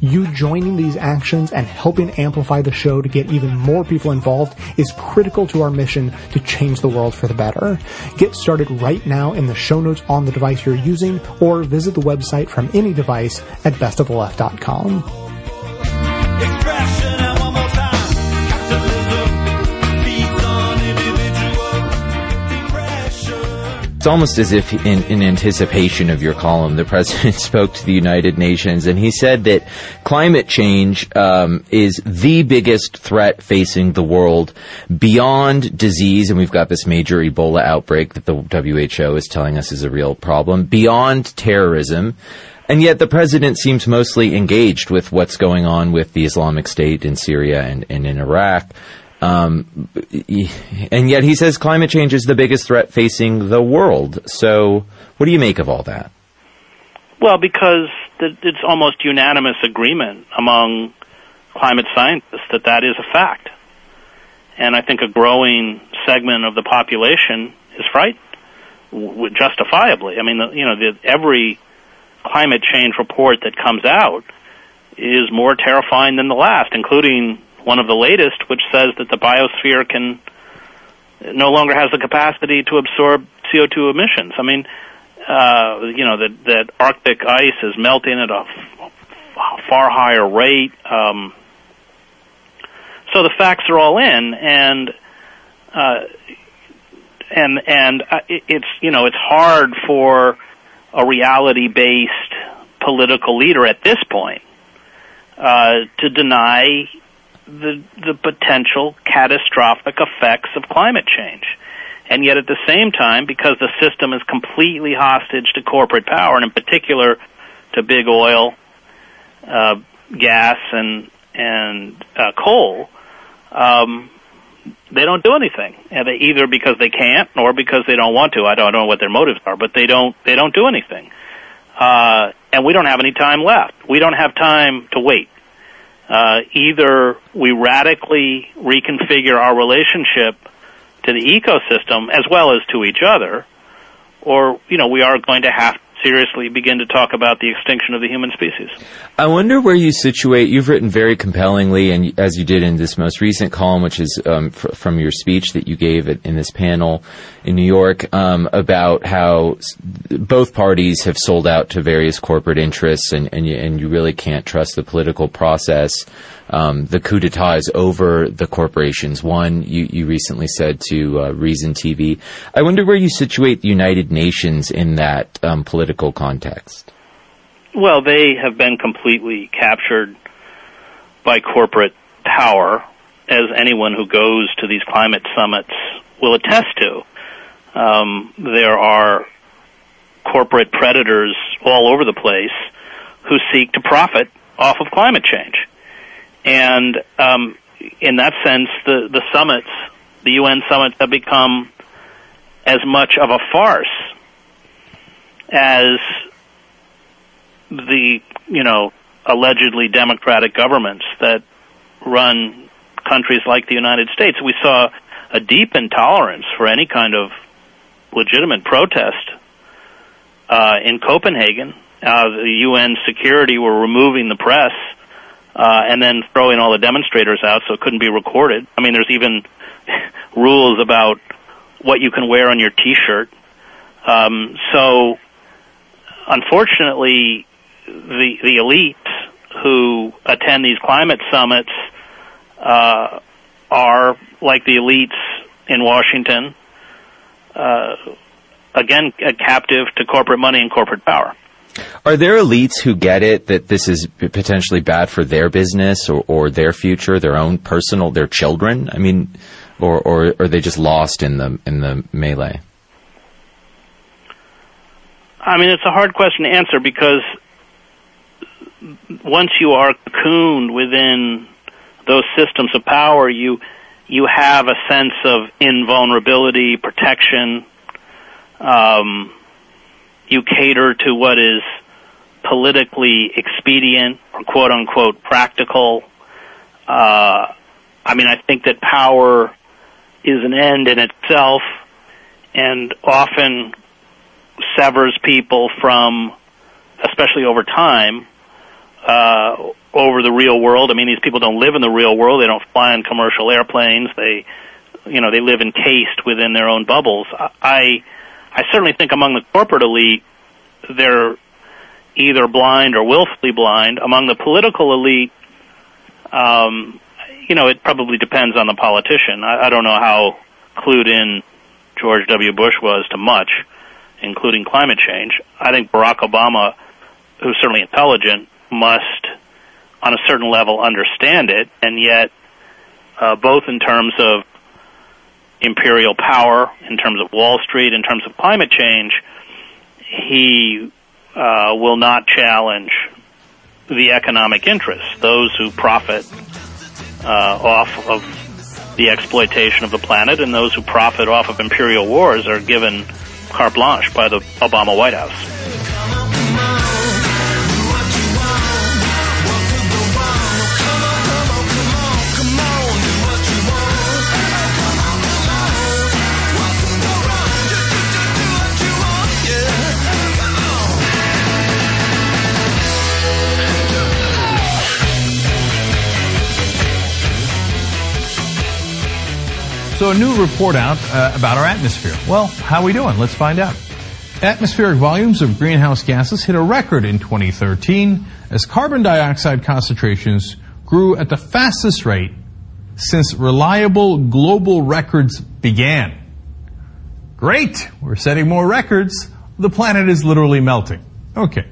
You joining these actions and helping amplify the show to get even more people involved is critical to our mission to change the world for the better. Get started right now in the show notes on the device you're using or visit the website from any device at bestoftheleft.com. It's almost as if, in, in anticipation of your column, the president spoke to the United Nations and he said that climate change um, is the biggest threat facing the world beyond disease, and we've got this major Ebola outbreak that the WHO is telling us is a real problem, beyond terrorism. And yet the president seems mostly engaged with what's going on with the Islamic State in Syria and, and in Iraq. Um, and yet he says climate change is the biggest threat facing the world. So, what do you make of all that? Well, because it's almost unanimous agreement among climate scientists that that is a fact. And I think a growing segment of the population is frightened, justifiably. I mean, you know, the, every climate change report that comes out is more terrifying than the last, including one of the latest, which says that the biosphere can no longer has the capacity to absorb CO2 emissions. I mean, uh, you know, that, that Arctic ice is melting at a f- far higher rate. Um, so the facts are all in, and uh, and and uh, it, it's you know it's hard for a reality-based political leader at this point uh, to deny the the potential catastrophic effects of climate change. And yet at the same time, because the system is completely hostage to corporate power, and in particular to big oil, uh, gas, and and uh, coal, um, they don't do anything. And they, either because they can't, or because they don't want to. I don't, I don't know what their motives are, but they don't they don't do anything. Uh, and we don't have any time left. We don't have time to wait. Uh, either we radically reconfigure our relationship to the ecosystem as well as to each other, or you know we are going to have seriously begin to talk about the extinction of the human species. I wonder where you situate. You've written very compellingly, and as you did in this most recent column, which is um, fr- from your speech that you gave at, in this panel in New York, um, about how s- both parties have sold out to various corporate interests, and and you, and you really can't trust the political process. Um, the coup d'etat is over the corporations. One, you, you recently said to uh, Reason TV. I wonder where you situate the United Nations in that um, political context. Well, they have been completely captured by corporate power, as anyone who goes to these climate summits will attest to. Um, there are corporate predators all over the place who seek to profit off of climate change. And um, in that sense, the, the summits, the UN summits, have become as much of a farce as the, you know, allegedly democratic governments that run countries like the United States. We saw a deep intolerance for any kind of legitimate protest uh, in Copenhagen. Uh, the UN security were removing the press uh, and then throwing all the demonstrators out so it couldn't be recorded. I mean, there's even rules about what you can wear on your T-shirt. Um, so, unfortunately, the the elites who attend these climate summits uh, are like the elites in Washington, uh, again, captive to corporate money and corporate power. Are there elites who get it that this is potentially bad for their business or, or their future, their own personal, their children? I mean, or, or are they just lost in the in the melee? I mean, it's a hard question to answer because once you are cocooned within those systems of power, you you have a sense of invulnerability, protection. Um, you cater to what is politically expedient or quote unquote practical. Uh, I mean, I think that power is an end in itself and often severs people from, especially over time, uh, over the real world. I mean, these people don't live in the real world. They don't fly on commercial airplanes. They, you know, they live encased within their own bubbles. I, I certainly think among the corporate elite, they're either blind or willfully blind. Among the political elite, um, you know, it probably depends on the politician. I, I don't know how clued in George W. Bush was to much, including climate change. I think Barack Obama, who's certainly intelligent, must, on a certain level, understand it, and yet, uh, both in terms of imperial power, in terms of Wall Street, in terms of climate change, he uh, will not challenge the economic interests, those who profit uh, off of the exploitation of the planet, and those who profit off of imperial wars are given carte blanche by the Obama White House. So a new report out uh, about our atmosphere. Well, how are we doing? Let's find out. Atmospheric volumes of greenhouse gases hit a record in 2013 as carbon dioxide concentrations grew at the fastest rate since reliable global records began. Great! We're setting more records. The planet is literally melting. Okay.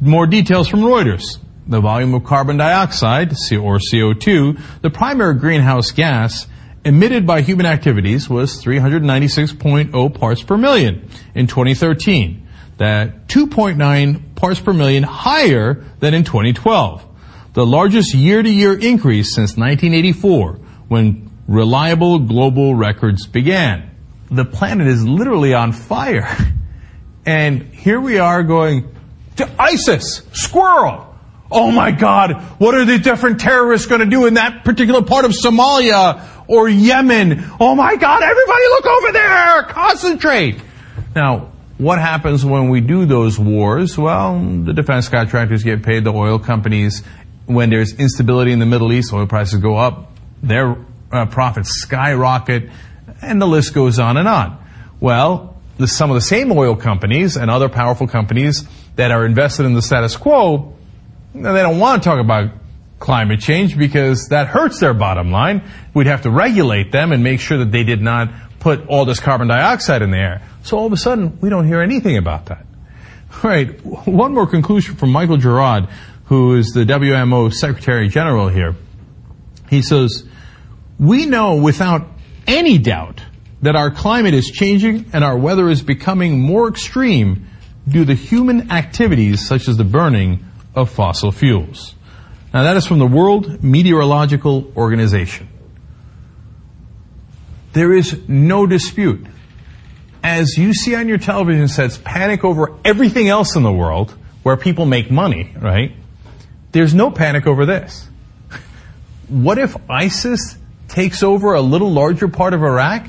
More details from Reuters. The volume of carbon dioxide, or CO2, the primary greenhouse gas, emitted by human activities was 396.0 parts per million in 2013. That 2.9 parts per million higher than in 2012. The largest year-to-year increase since 1984 when reliable global records began. The planet is literally on fire. And here we are going to ISIS, squirrel. Oh my God, what are the different terrorists going to do in that particular part of Somalia or Yemen? Oh my God, everybody look over there, concentrate. Now, what happens when we do those wars? Well, the defense contractors get paid, the oil companies, when there's instability in the Middle East, oil prices go up, their uh, profits skyrocket, and the list goes on and on. Well, the, some of the same oil companies and other powerful companies that are invested in the status quo they don't want to talk about climate change because that hurts their bottom line. We'd have to regulate them and make sure that they did not put all this carbon dioxide in the air. So all of a sudden, we don't hear anything about that. right, one more conclusion from Michael Gerard, who is the WMO Secretary General here. He says, we know without any doubt that our climate is changing and our weather is becoming more extreme due to human activities such as the burning of fossil fuels. Now that is from the World Meteorological Organization. There is no dispute. As you see on your television sets panic over everything else in the world where people make money, right? There's no panic over this. What if ISIS takes over a little larger part of Iraq?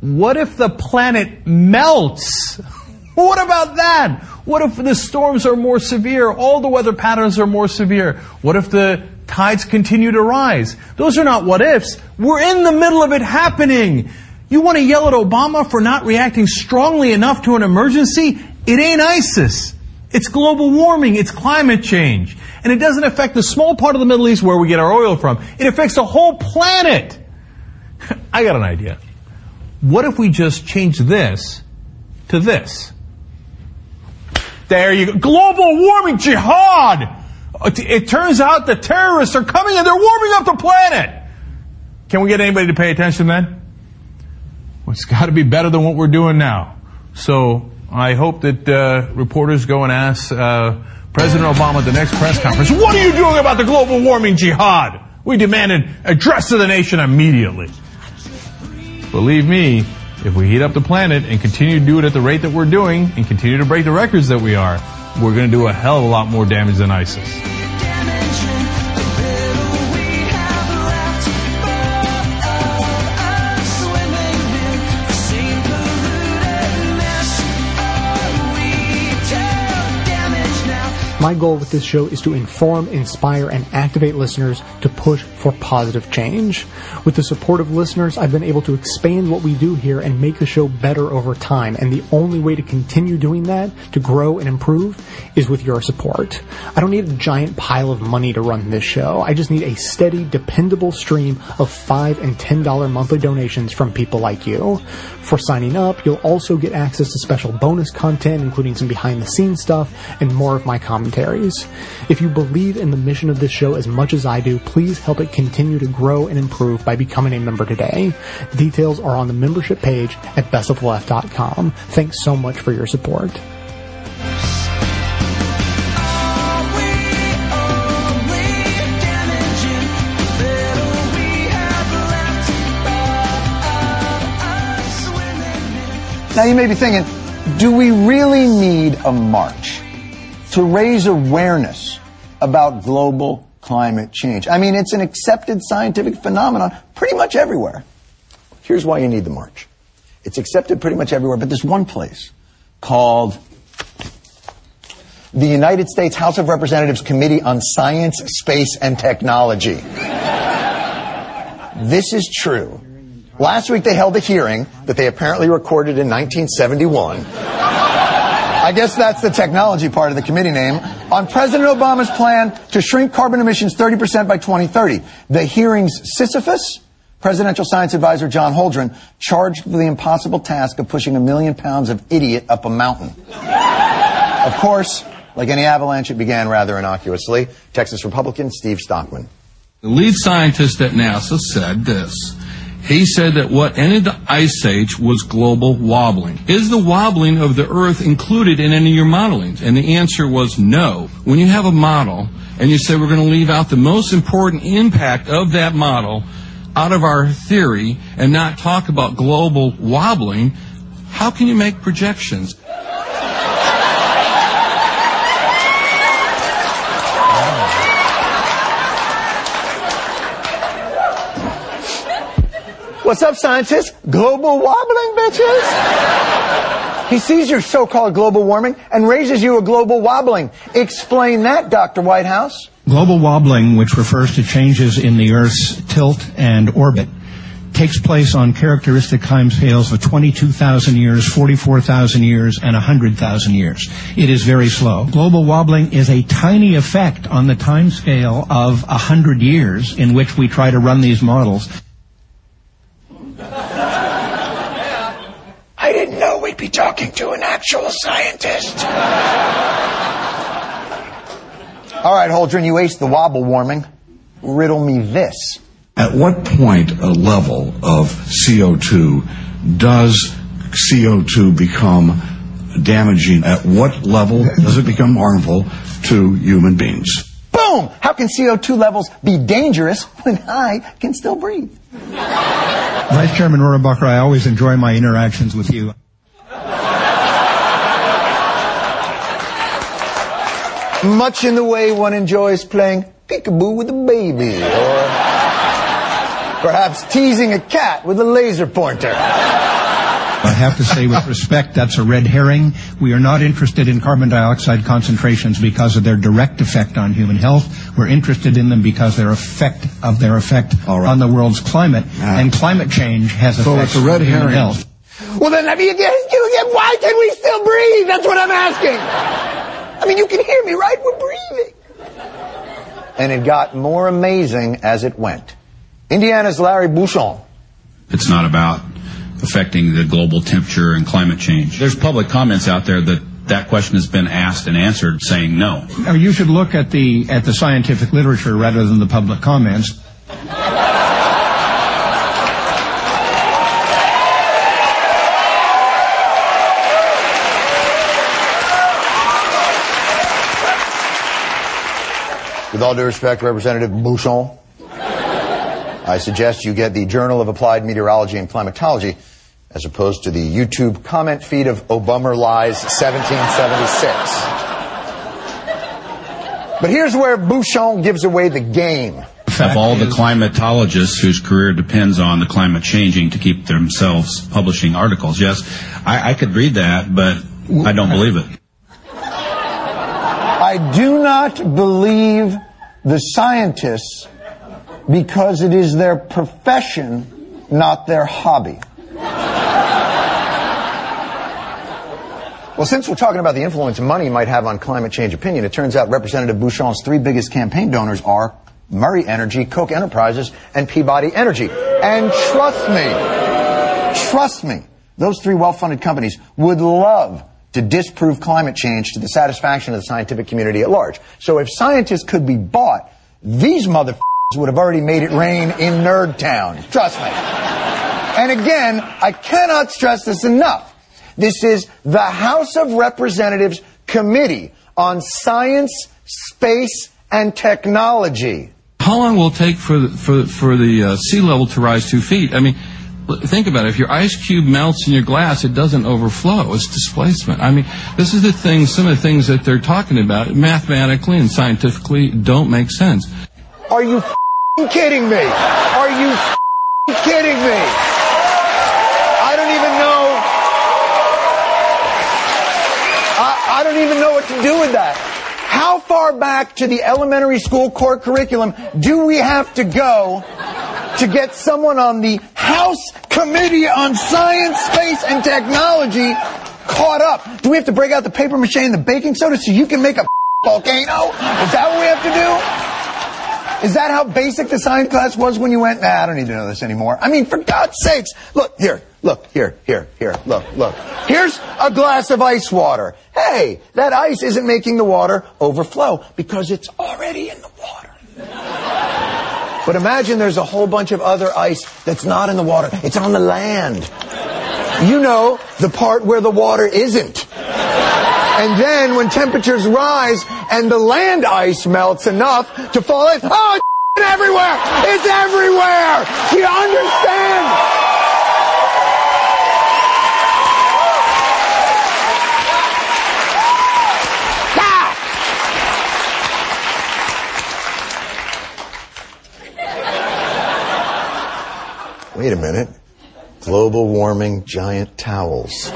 What if the planet melts? What about that? What if the storms are more severe? All the weather patterns are more severe. What if the tides continue to rise? Those are not what ifs. We're in the middle of it happening. You want to yell at Obama for not reacting strongly enough to an emergency? It ain't ISIS. It's global warming. It's climate change. And it doesn't affect the small part of the Middle East where we get our oil from. It affects the whole planet. I got an idea. What if we just change this to this? There you go. Global warming jihad! It, turns out the terrorists are coming and they're warming up the planet! Can we get anybody to pay attention then? Well, it's got to be better than what we're doing now. So I hope that uh, reporters go and ask uh, President Obama at the next press conference, what are you doing about the global warming jihad? We demand an address to the nation immediately. Believe me, if we heat up the planet and continue to do it at the rate that we're doing and continue to break the records that we are, we're going to do a hell of a lot more damage than ISIS. My goal with this show is to inform, inspire, and activate listeners to push for positive change. With the support of listeners, I've been able to expand what we do here and make the show better over time. And the only way to continue doing that, to grow and improve, is with your support. I don't need a giant pile of money to run this show. I just need a steady, dependable stream of 5 and $10 monthly donations from people like you. For signing up, you'll also get access to special bonus content, including some behind the scenes stuff and more of my commentaries. If you believe in the mission of this show as much as I do, please help it continue to grow and improve by becoming a member today. Details are on the membership page at bestoftheleft.com. Thanks so much for your support. Now you may be thinking, do we really need a march to raise awareness about global climate change? I mean, it's an accepted scientific phenomenon pretty much everywhere. Here's why you need the march. It's accepted pretty much everywhere, but there's one place called the United States House of Representatives Committee on Science, Space, and Technology. this is true. Last week they held a hearing that they apparently recorded in 1971. I guess that's the technology part of the committee name, on President Obama's plan to shrink carbon emissions 30% by 2030. The hearing's Sisyphus, presidential science advisor John Holdren, charged with the impossible task of pushing a million pounds of idiot up a mountain. of course, like any avalanche, it began rather innocuously. Texas Republican Steve Stockman. The lead scientist at NASA said this. He said that what ended the ice age was global wobbling. Is the wobbling of the Earth included in any of your modelings? And the answer was no. When you have a model and you say we're going to leave out the most important impact of that model out of our theory and not talk about global wobbling, how can you make projections? What's up, scientists? Global wobbling, bitches? he sees your so-called global warming and raises you a global wobbling. Explain that, Dr. Whitehouse. Global wobbling, which refers to changes in the Earth's tilt and orbit, takes place on characteristic timescales of 22,000 years, 44,000 years, and 100,000 years. It is very slow. Global wobbling is a tiny effect on the timescale of 100 years in which we try to run these models. I didn't know we'd be talking to an actual scientist. All right, Holdren, you aced the wobble warming. Riddle me this. At what point a level of CO2 does CO2 become damaging? At what level does it become harmful to human beings? Boom! How can CO2 levels be dangerous when I can still breathe? Vice Chairman Rohrabacher, I always enjoy my interactions with you. Much in the way one enjoys playing peekaboo with a baby, or perhaps teasing a cat with a laser pointer. I have to say with respect, that's a red herring. We are not interested in carbon dioxide concentrations because of their direct effect on human health. We're interested in them because their effect of their effect on the world's climate. And climate change has So effects it's a red on human health. Well, then let me again, you again, why can we still breathe? That's what I'm asking. I mean, you can hear me, right? We're breathing. And it got more amazing as it went. Indiana's Larry Bucshon. It's not about affecting the global temperature and climate change. There's public comments out there that that question has been asked and answered saying no. Now, you should look at the at the scientific literature rather than the public comments. With all due respect, Representative Bucshon, I suggest you get the Journal of Applied Meteorology and Climatology as opposed to the YouTube comment feed of Obama Lies 1776. But here's where Bucshon gives away the game. Of all the climatologists whose career depends on the climate changing to keep themselves publishing articles, yes, I, I could read that, but I don't believe it. I do not believe the scientists because it is their profession, not their hobby. Well, since we're talking about the influence money might have on climate change opinion, it turns out Representative Bucshon's three biggest campaign donors are Murray Energy, Koch Enterprises, and Peabody Energy. And trust me, trust me, those three well-funded companies would love to disprove climate change to the satisfaction of the scientific community at large. So if scientists could be bought, these motherfuckers would have already made it rain in Nerd Town. Trust me. And again, I cannot stress this enough. This is the House of Representatives Committee on Science, Space, and Technology. How long will it take for the, for, for the uh, sea level to rise two feet? I mean, think about it. If your ice cube melts in your glass, it doesn't overflow. It's displacement. I mean, this is the things, some of the things that they're talking about mathematically and scientifically don't make sense. Are you kidding me? Are you kidding me? I don't even know. I, I don't even know what to do with that. How far back to the elementary school core curriculum do we have to go to get someone on the House Committee on Science, Space, and Technology caught up? Do we have to break out the paper mache and the baking soda so you can make a volcano? Is that what we have to do? Is that how basic the science class was when you went? Nah, I don't need to know this anymore. I mean, for God's sakes, look here, look here, here, here, look, look. Here's a glass of ice water. Hey, that ice isn't making the water overflow because it's already in the water. But imagine there's a whole bunch of other ice that's not in the water. It's on the land. You know, the part where the water isn't. And then when temperatures rise and the land ice melts enough to fall in, oh, it's everywhere! It's everywhere! Do you understand? Wait a minute. Global warming giant towels.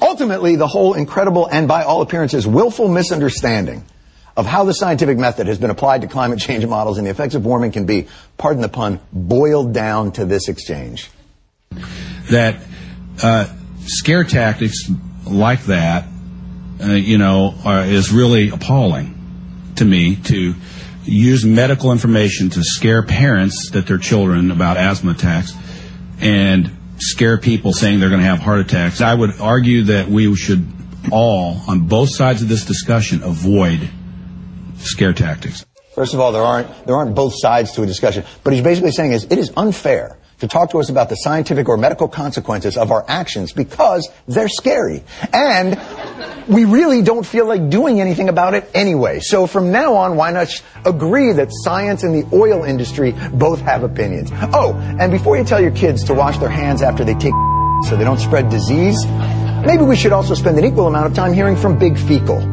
Ultimately, the whole incredible and by all appearances willful misunderstanding of how the scientific method has been applied to climate change models and the effects of warming can be, pardon the pun, boiled down to this exchange. that uh, scare tactics like that, uh, you know, are, is really appalling to me to use medical information to scare parents that their children about asthma attacks and scare people saying they're going to have heart attacks. I would argue that we should all, on both sides of this discussion, avoid scare tactics. First of all, there aren't there aren't both sides to a discussion. But he's basically saying is it is unfair to talk to us about the scientific or medical consequences of our actions because they're scary. And we really don't feel like doing anything about it anyway. So from now on, why not agree that science and the oil industry both have opinions? Oh, and before you tell your kids to wash their hands after they take so they don't spread disease, maybe we should also spend an equal amount of time hearing from Big Fecal.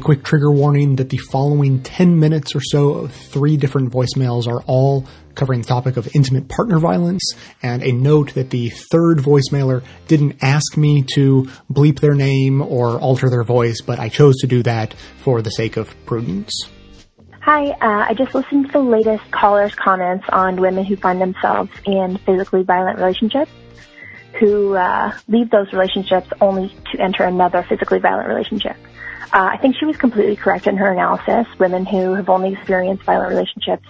Quick trigger warning that the following 10 minutes or so of three different voicemails are all covering the topic of intimate partner violence, and a note that the third voicemailer didn't ask me to bleep their name or alter their voice, but I chose to do that for the sake of prudence. Hi, uh, I just listened to the latest caller's comments on women who find themselves in physically violent relationships, who uh, leave those relationships only to enter another physically violent relationship. Uh, I think she was completely correct in her analysis. Women who have only experienced violent relationships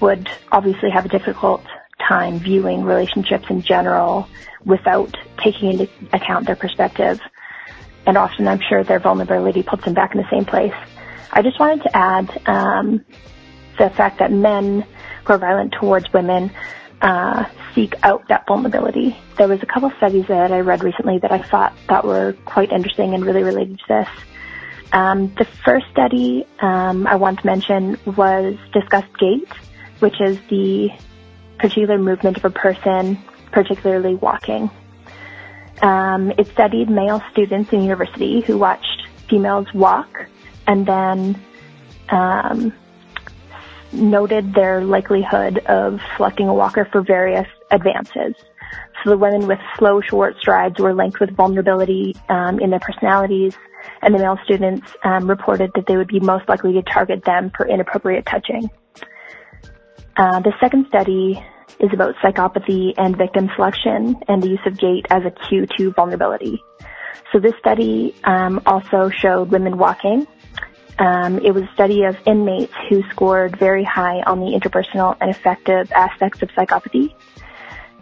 would obviously have a difficult time viewing relationships in general without taking into account their perspective. And often I'm sure their vulnerability puts them back in the same place. I just wanted to add um, the fact that men who are violent towards women uh, seek out that vulnerability. There was a couple studies that I read recently that I thought that were quite interesting and really related to this. Um, the first study um, I want to mention was discussed gait, which is the particular movement of a person, particularly walking. Um, it studied male students in university who watched females walk and then um, noted their likelihood of selecting a walker for various advances. So the women with slow, short strides were linked with vulnerability um, in their personalities, and the male students um, reported that they would be most likely to target them for inappropriate touching. Uh, the second study is about psychopathy and victim selection and the use of gait as a cue to vulnerability. So this study um, also showed women walking. Um, it was a study of inmates who scored very high on the interpersonal and affective aspects of psychopathy.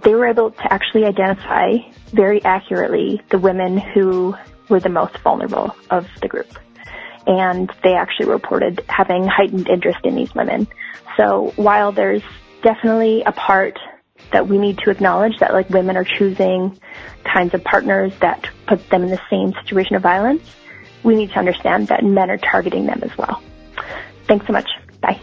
They were able to actually identify very accurately the women who were the most vulnerable of the group. And they actually reported having heightened interest in these women. So while there's definitely a part that we need to acknowledge that like women are choosing kinds of partners that put them in the same situation of violence, we need to understand that men are targeting them as well. Thanks so much. Bye.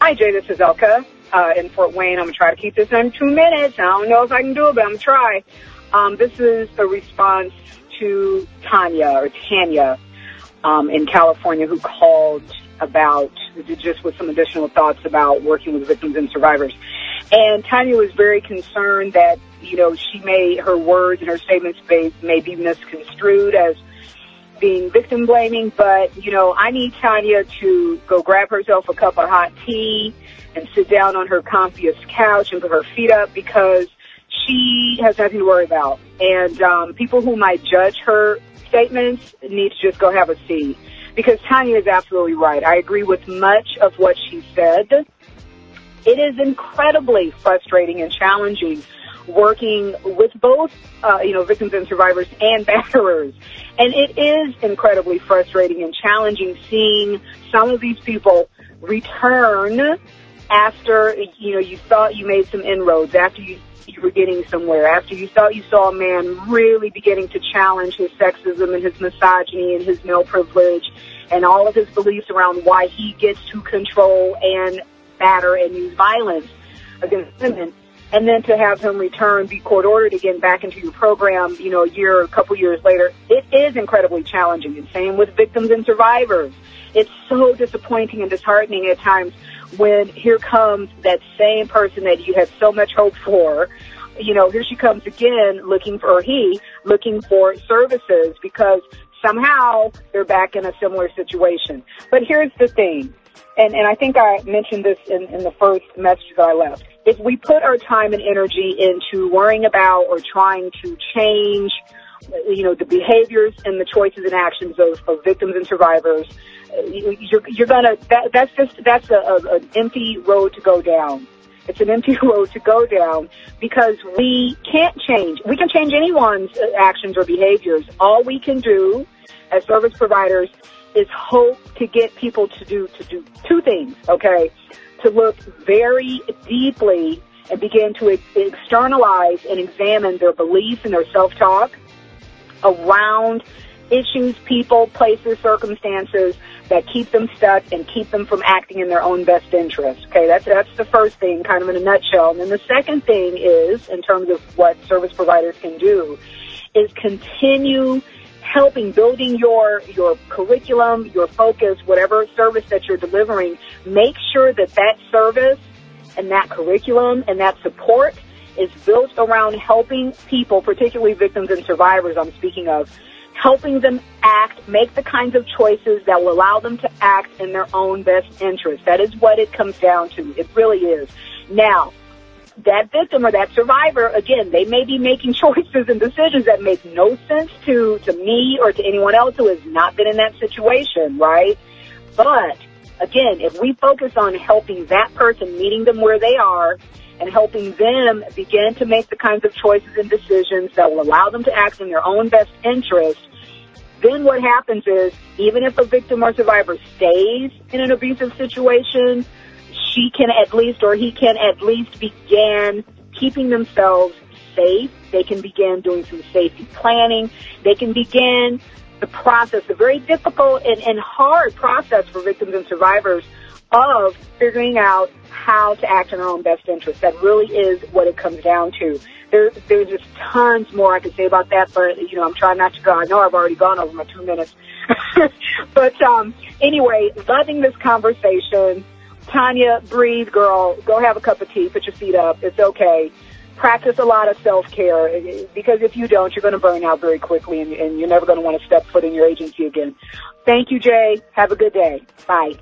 Hi, Jay. This is Elka uh, in Fort Wayne. I'm gonna try to keep this in two minutes. I don't know if I can do it, but I'm gonna try. Um, this is a response to Tanya or Tanya um, in California who called about just with some additional thoughts about working with victims and survivors. And Tanya was very concerned that you know she may her words and her statements may, may be misconstrued as being victim blaming, but you know, I need Tanya to go grab herself a cup of hot tea and sit down on her comfiest couch and put her feet up because she has nothing to worry about. And um, people who might judge her statements need to just go have a seat because Tanya is absolutely right. I agree with much of what she said. It is incredibly frustrating and challenging working with both, uh, you know, victims and survivors and batterers. And it is incredibly frustrating and challenging seeing some of these people return after, you know, you thought you made some inroads, after you, you were getting somewhere, after you thought you saw a man really beginning to challenge his sexism and his misogyny and his male privilege and all of his beliefs around why he gets to control and batter and use violence against women and then to have him return, be court ordered again back into your program, you know, a year, or a couple years later, it is incredibly challenging. And same with victims and survivors. It's so disappointing and disheartening at times when here comes that same person that you had so much hope for. You know, here she comes again looking for, or he, looking for services because somehow they're back in a similar situation. But here's the thing, and, and I think I mentioned this in, in the first message that I left. If we put our time and energy into worrying about or trying to change, you know, the behaviors and the choices and actions of, of victims and survivors, you're, you're gonna, that, that's just, that's a, a, an empty road to go down. It's an empty road to go down because we can't change. We can change anyone's uh, actions or behaviors. All we can do as service providers is hope to get people to do to do two things. Okay, to look very deeply and begin to ex- externalize and examine their beliefs and their self-talk around issues, people, places, circumstances that keep them stuck and keep them from acting in their own best interest. Okay, that's that's the first thing, kind of in a nutshell. And then the second thing is, in terms of what service providers can do, is continue helping building your your curriculum, your focus, whatever service that you're delivering. Make sure that that service and that curriculum and that support is built around helping people, particularly victims and survivors. I'm speaking of helping them act, make the kinds of choices that will allow them to act in their own best interest. That is what it comes down to. It really is. Now, that victim or that survivor, again, they may be making choices and decisions that make no sense to, to me or to anyone else who has not been in that situation, right? But again, if we focus on helping that person, meeting them where they are, and helping them begin to make the kinds of choices and decisions that will allow them to act in their own best interest, then what happens is, even if a victim or survivor stays in an abusive situation, she can at least, or he can at least begin keeping themselves safe. They can begin doing some safety planning. They can begin the process, the very difficult and, and hard process for victims and survivors of figuring out how to act in our own best interest. That really is what it comes down to. There, there's just tons more I could say about that, but you know, I'm trying not to go. I know I've already gone over my two minutes, but um, anyway, loving this conversation. Tanya, breathe, girl. Go have a cup of tea. Put your feet up. It's okay. Practice a lot of self care because if you don't, you're going to burn out very quickly, and, and you're never going to want to step foot in your agency again. Thank you, Jay. Have a good day. Bye.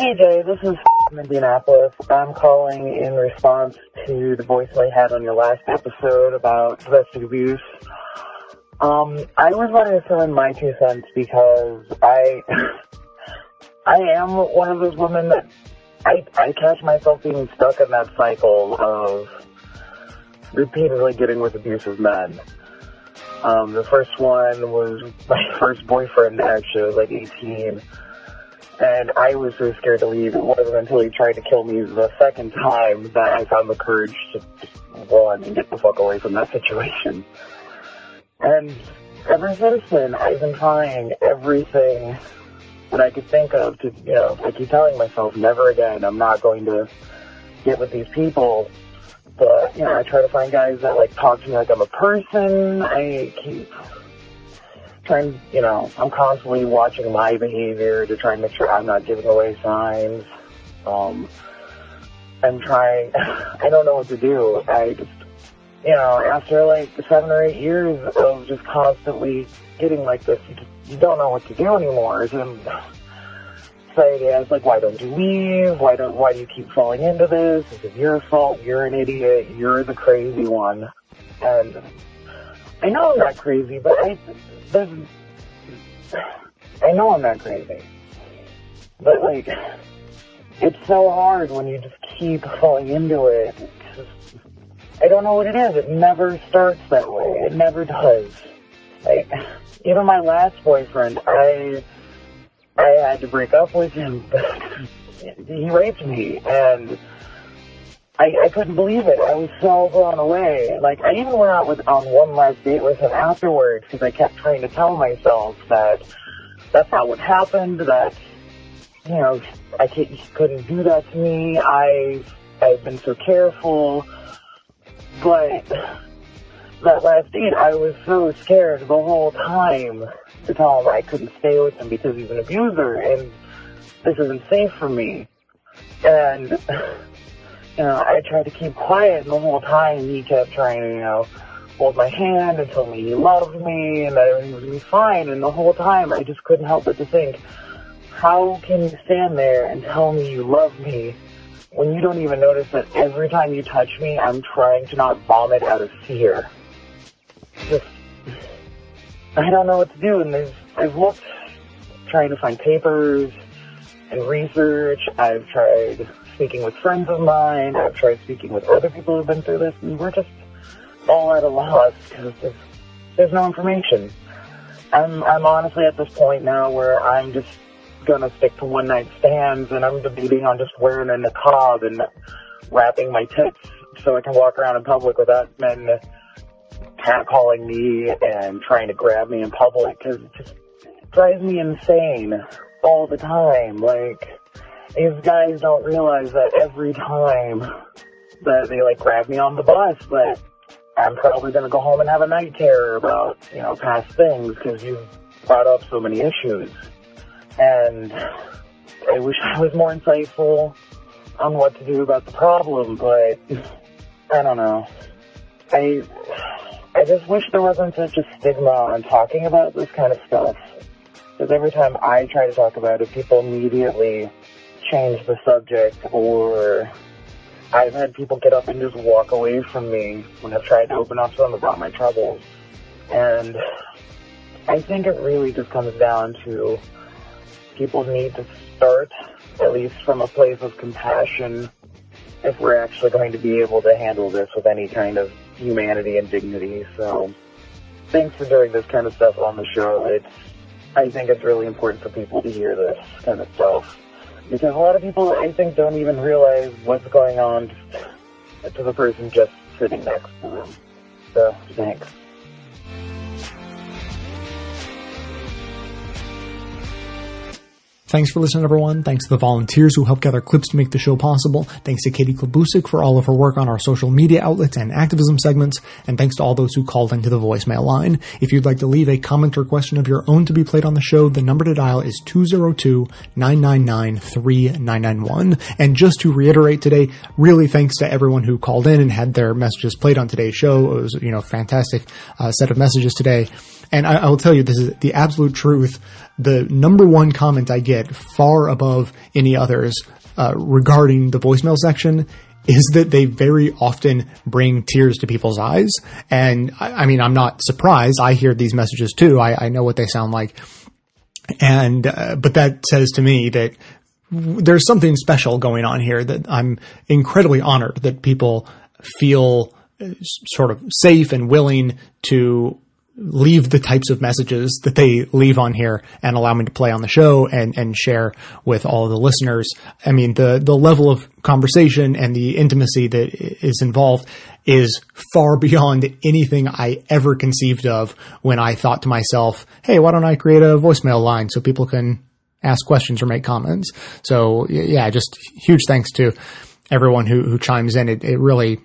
Hey Jay, this is from Indianapolis. I'm calling in response to the voicemail you had on your last episode about domestic abuse. Um, I was wanting to throw in my two cents because I, I am one of those women that I, I catch myself being stuck in that cycle of repeatedly getting with abusive men. Um, the first one was my first boyfriend actually, I was like 18. And I was so scared to leave. It wasn't until he tried to kill me the second time that I found the courage to just run and get the fuck away from that situation. And ever since then, I've been trying everything that I could think of to, you know, I keep telling myself, never again, I'm not going to get with these people. But, you know, I try to find guys that, like, talk to me like I'm a person. I keep you know, I'm constantly watching my behavior to try and make sure I'm not giving away signs. Um, I'm trying, I don't know what to do. I just, you know, after like seven or eight years of just constantly getting like this, you, just, you don't know what to do anymore. And society asks like, why don't you leave? Why don't, why do you keep falling into this? Is it your fault? You're an idiot. You're the crazy one. And I know I'm not crazy, but I, there's, I know I'm not crazy. But like, it's so hard when you just keep falling into it. I don't know what it is. It never starts that way. It never does. Like, even my last boyfriend, I, I had to break up with him. but he raped me, and I, I couldn't believe it. I was so blown away. Like, I even went out with on one last date with him afterwards because I kept trying to tell myself that that's not what happened. That you know, I can't, he couldn't do that to me. I I've been so careful, but that last date, I was so scared the whole time to tell him I couldn't stay with him because he's an abuser and this isn't safe for me. And know, I tried to keep quiet the whole time. He kept trying to, you know, hold my hand and tell me he loved me and that everything was going to be fine. And the whole time, I just couldn't help but to think, how can you stand there and tell me you love me when you don't even notice that every time you touch me, I'm trying to not vomit out of fear? Just, I don't know what to do. And there's, I've looked trying to find papers and research. I've tried speaking with friends of mine. I've tried speaking with other people who've been through this, and we're just all at a loss because there's, there's no information. I'm I'm honestly at this point now where I'm just gonna stick to one night stands, and I'm debating on just wearing a niqab and wrapping my tits so I can walk around in public without men catcalling me and trying to grab me in public because it just drives me insane all the time. Like these guys don't realize that every time that they like grab me on the bus, that I'm probably gonna go home and have a night terror about you know past things because you've brought up so many issues. And I wish I was more insightful on what to do about the problem, but I don't know. I I just wish there wasn't such a stigma on talking about this kind of stuff. Because every time I try to talk about it, people immediately change the subject or I've had people get up and just walk away from me when I've tried to open up to them about my troubles. And I think it really just comes down to people need to start, at least from a place of compassion, if we're actually going to be able to handle this with any kind of humanity and dignity. So thanks for doing this kind of stuff on the show. It's, I think it's really important for people to hear this kind of stuff. Because a lot of people, I think, don't even realize what's going on to the person just sitting next to them. So, thanks. Thanks for listening, everyone. Thanks to the volunteers who helped gather clips to make the show possible. Thanks to Katie Klabusik for all of her work on our social media outlets and activism segments. And thanks to all those who called into the voicemail line. If you'd like to leave a comment or question of your own to be played on the show, the number to dial is 202-999-3991. And just to reiterate today, really thanks to everyone who called in and had their messages played on today's show. It was, you know, fantastic uh, set of messages today. And I, I will tell you, this is the absolute truth. The number one comment I get far above any others uh, regarding the voicemail section is that they very often bring tears to people's eyes. And I, I mean, I'm not surprised. I hear these messages too. I, I know what they sound like. And, uh, but that says to me that there's something special going on here that I'm incredibly honored that people feel uh, sort of safe and willing to leave the types of messages that they leave on here and allow me to play on the show and, and share with all the listeners. I mean, the, the level of conversation and the intimacy that is involved is far beyond anything I ever conceived of when I thought to myself, Hey, why don't I create a voicemail line so people can ask questions or make comments? So yeah, just huge thanks to everyone who, who chimes in. It, it really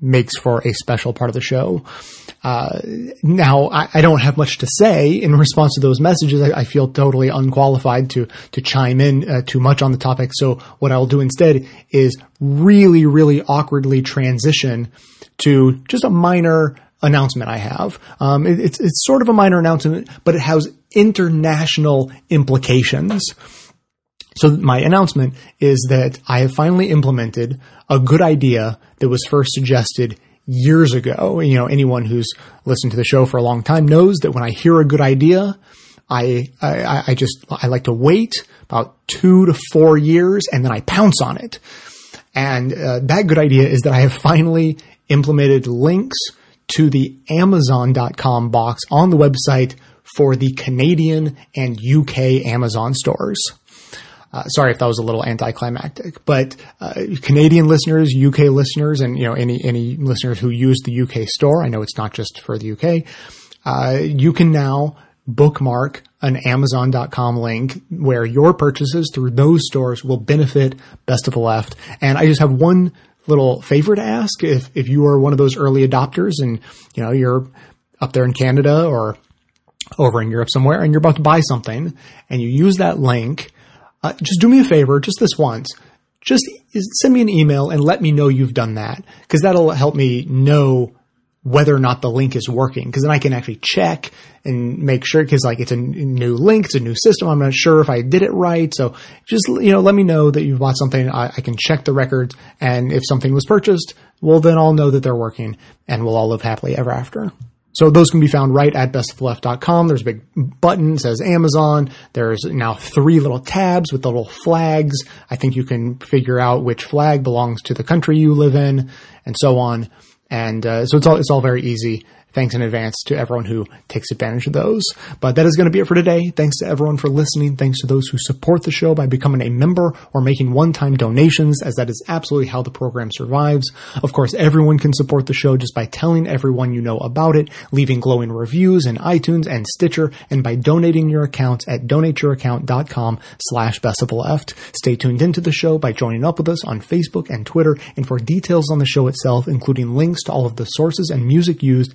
makes for a special part of the show. Uh, now, I, I, don't have much to say in response to those messages. I, I feel totally unqualified to to chime in uh, too much on the topic. So, what I'll do instead is really, really awkwardly transition to just a minor announcement I have. Um, it, it's it's sort of a minor announcement, but it has international implications. So my announcement is that I have finally implemented a good idea that was first suggested years ago. You know, anyone who's listened to the show for a long time knows that when I hear a good idea, I, I, I just, I like to wait about two to four years and then I pounce on it. And uh, that good idea is that I have finally implemented links to the Amazon.com box on the website for the Canadian and UK Amazon stores. Uh, sorry if that was a little anticlimactic, but uh, Canadian listeners, UK listeners, and you know any any listeners who use the UK store, I know it's not just for the UK. Uh, you can now bookmark an Amazon.com link where your purchases through those stores will benefit Best of the Left. And I just have one little favor to ask: if if you are one of those early adopters, and you know you're up there in Canada or over in Europe somewhere, and you're about to buy something, and you use that link uh, just do me a favor, just this once. Just send me an email and let me know you've done that because that'll help me know whether or not the link is working because then I can actually check and make sure because like it's a new link, it's a new system. I'm not sure if I did it right. So just, you know, let me know that you bought something. I, I can check the records and if something was purchased, well, then I'll know that they're working and we'll all live happily ever after. So those can be found right at bestoftheleft.com. There's a big button that says Amazon. There's now three little tabs with the little flags. I think you can figure out which flag belongs to the country you live in and so on. And uh, so it's all it's all very easy. Thanks in advance to everyone who takes advantage of those. But that is going to be it for today. Thanks to everyone for listening. Thanks to those who support the show by becoming a member or making one-time donations, as that is absolutely how the program survives. Of course, everyone can support the show just by telling everyone you know about it, leaving glowing reviews in iTunes and Stitcher, and by donating your accounts at donateyouraccount.com slash left. Stay tuned into the show by joining up with us on Facebook and Twitter, and for details on the show itself, including links to all of the sources and music used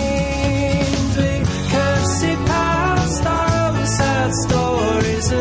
Stories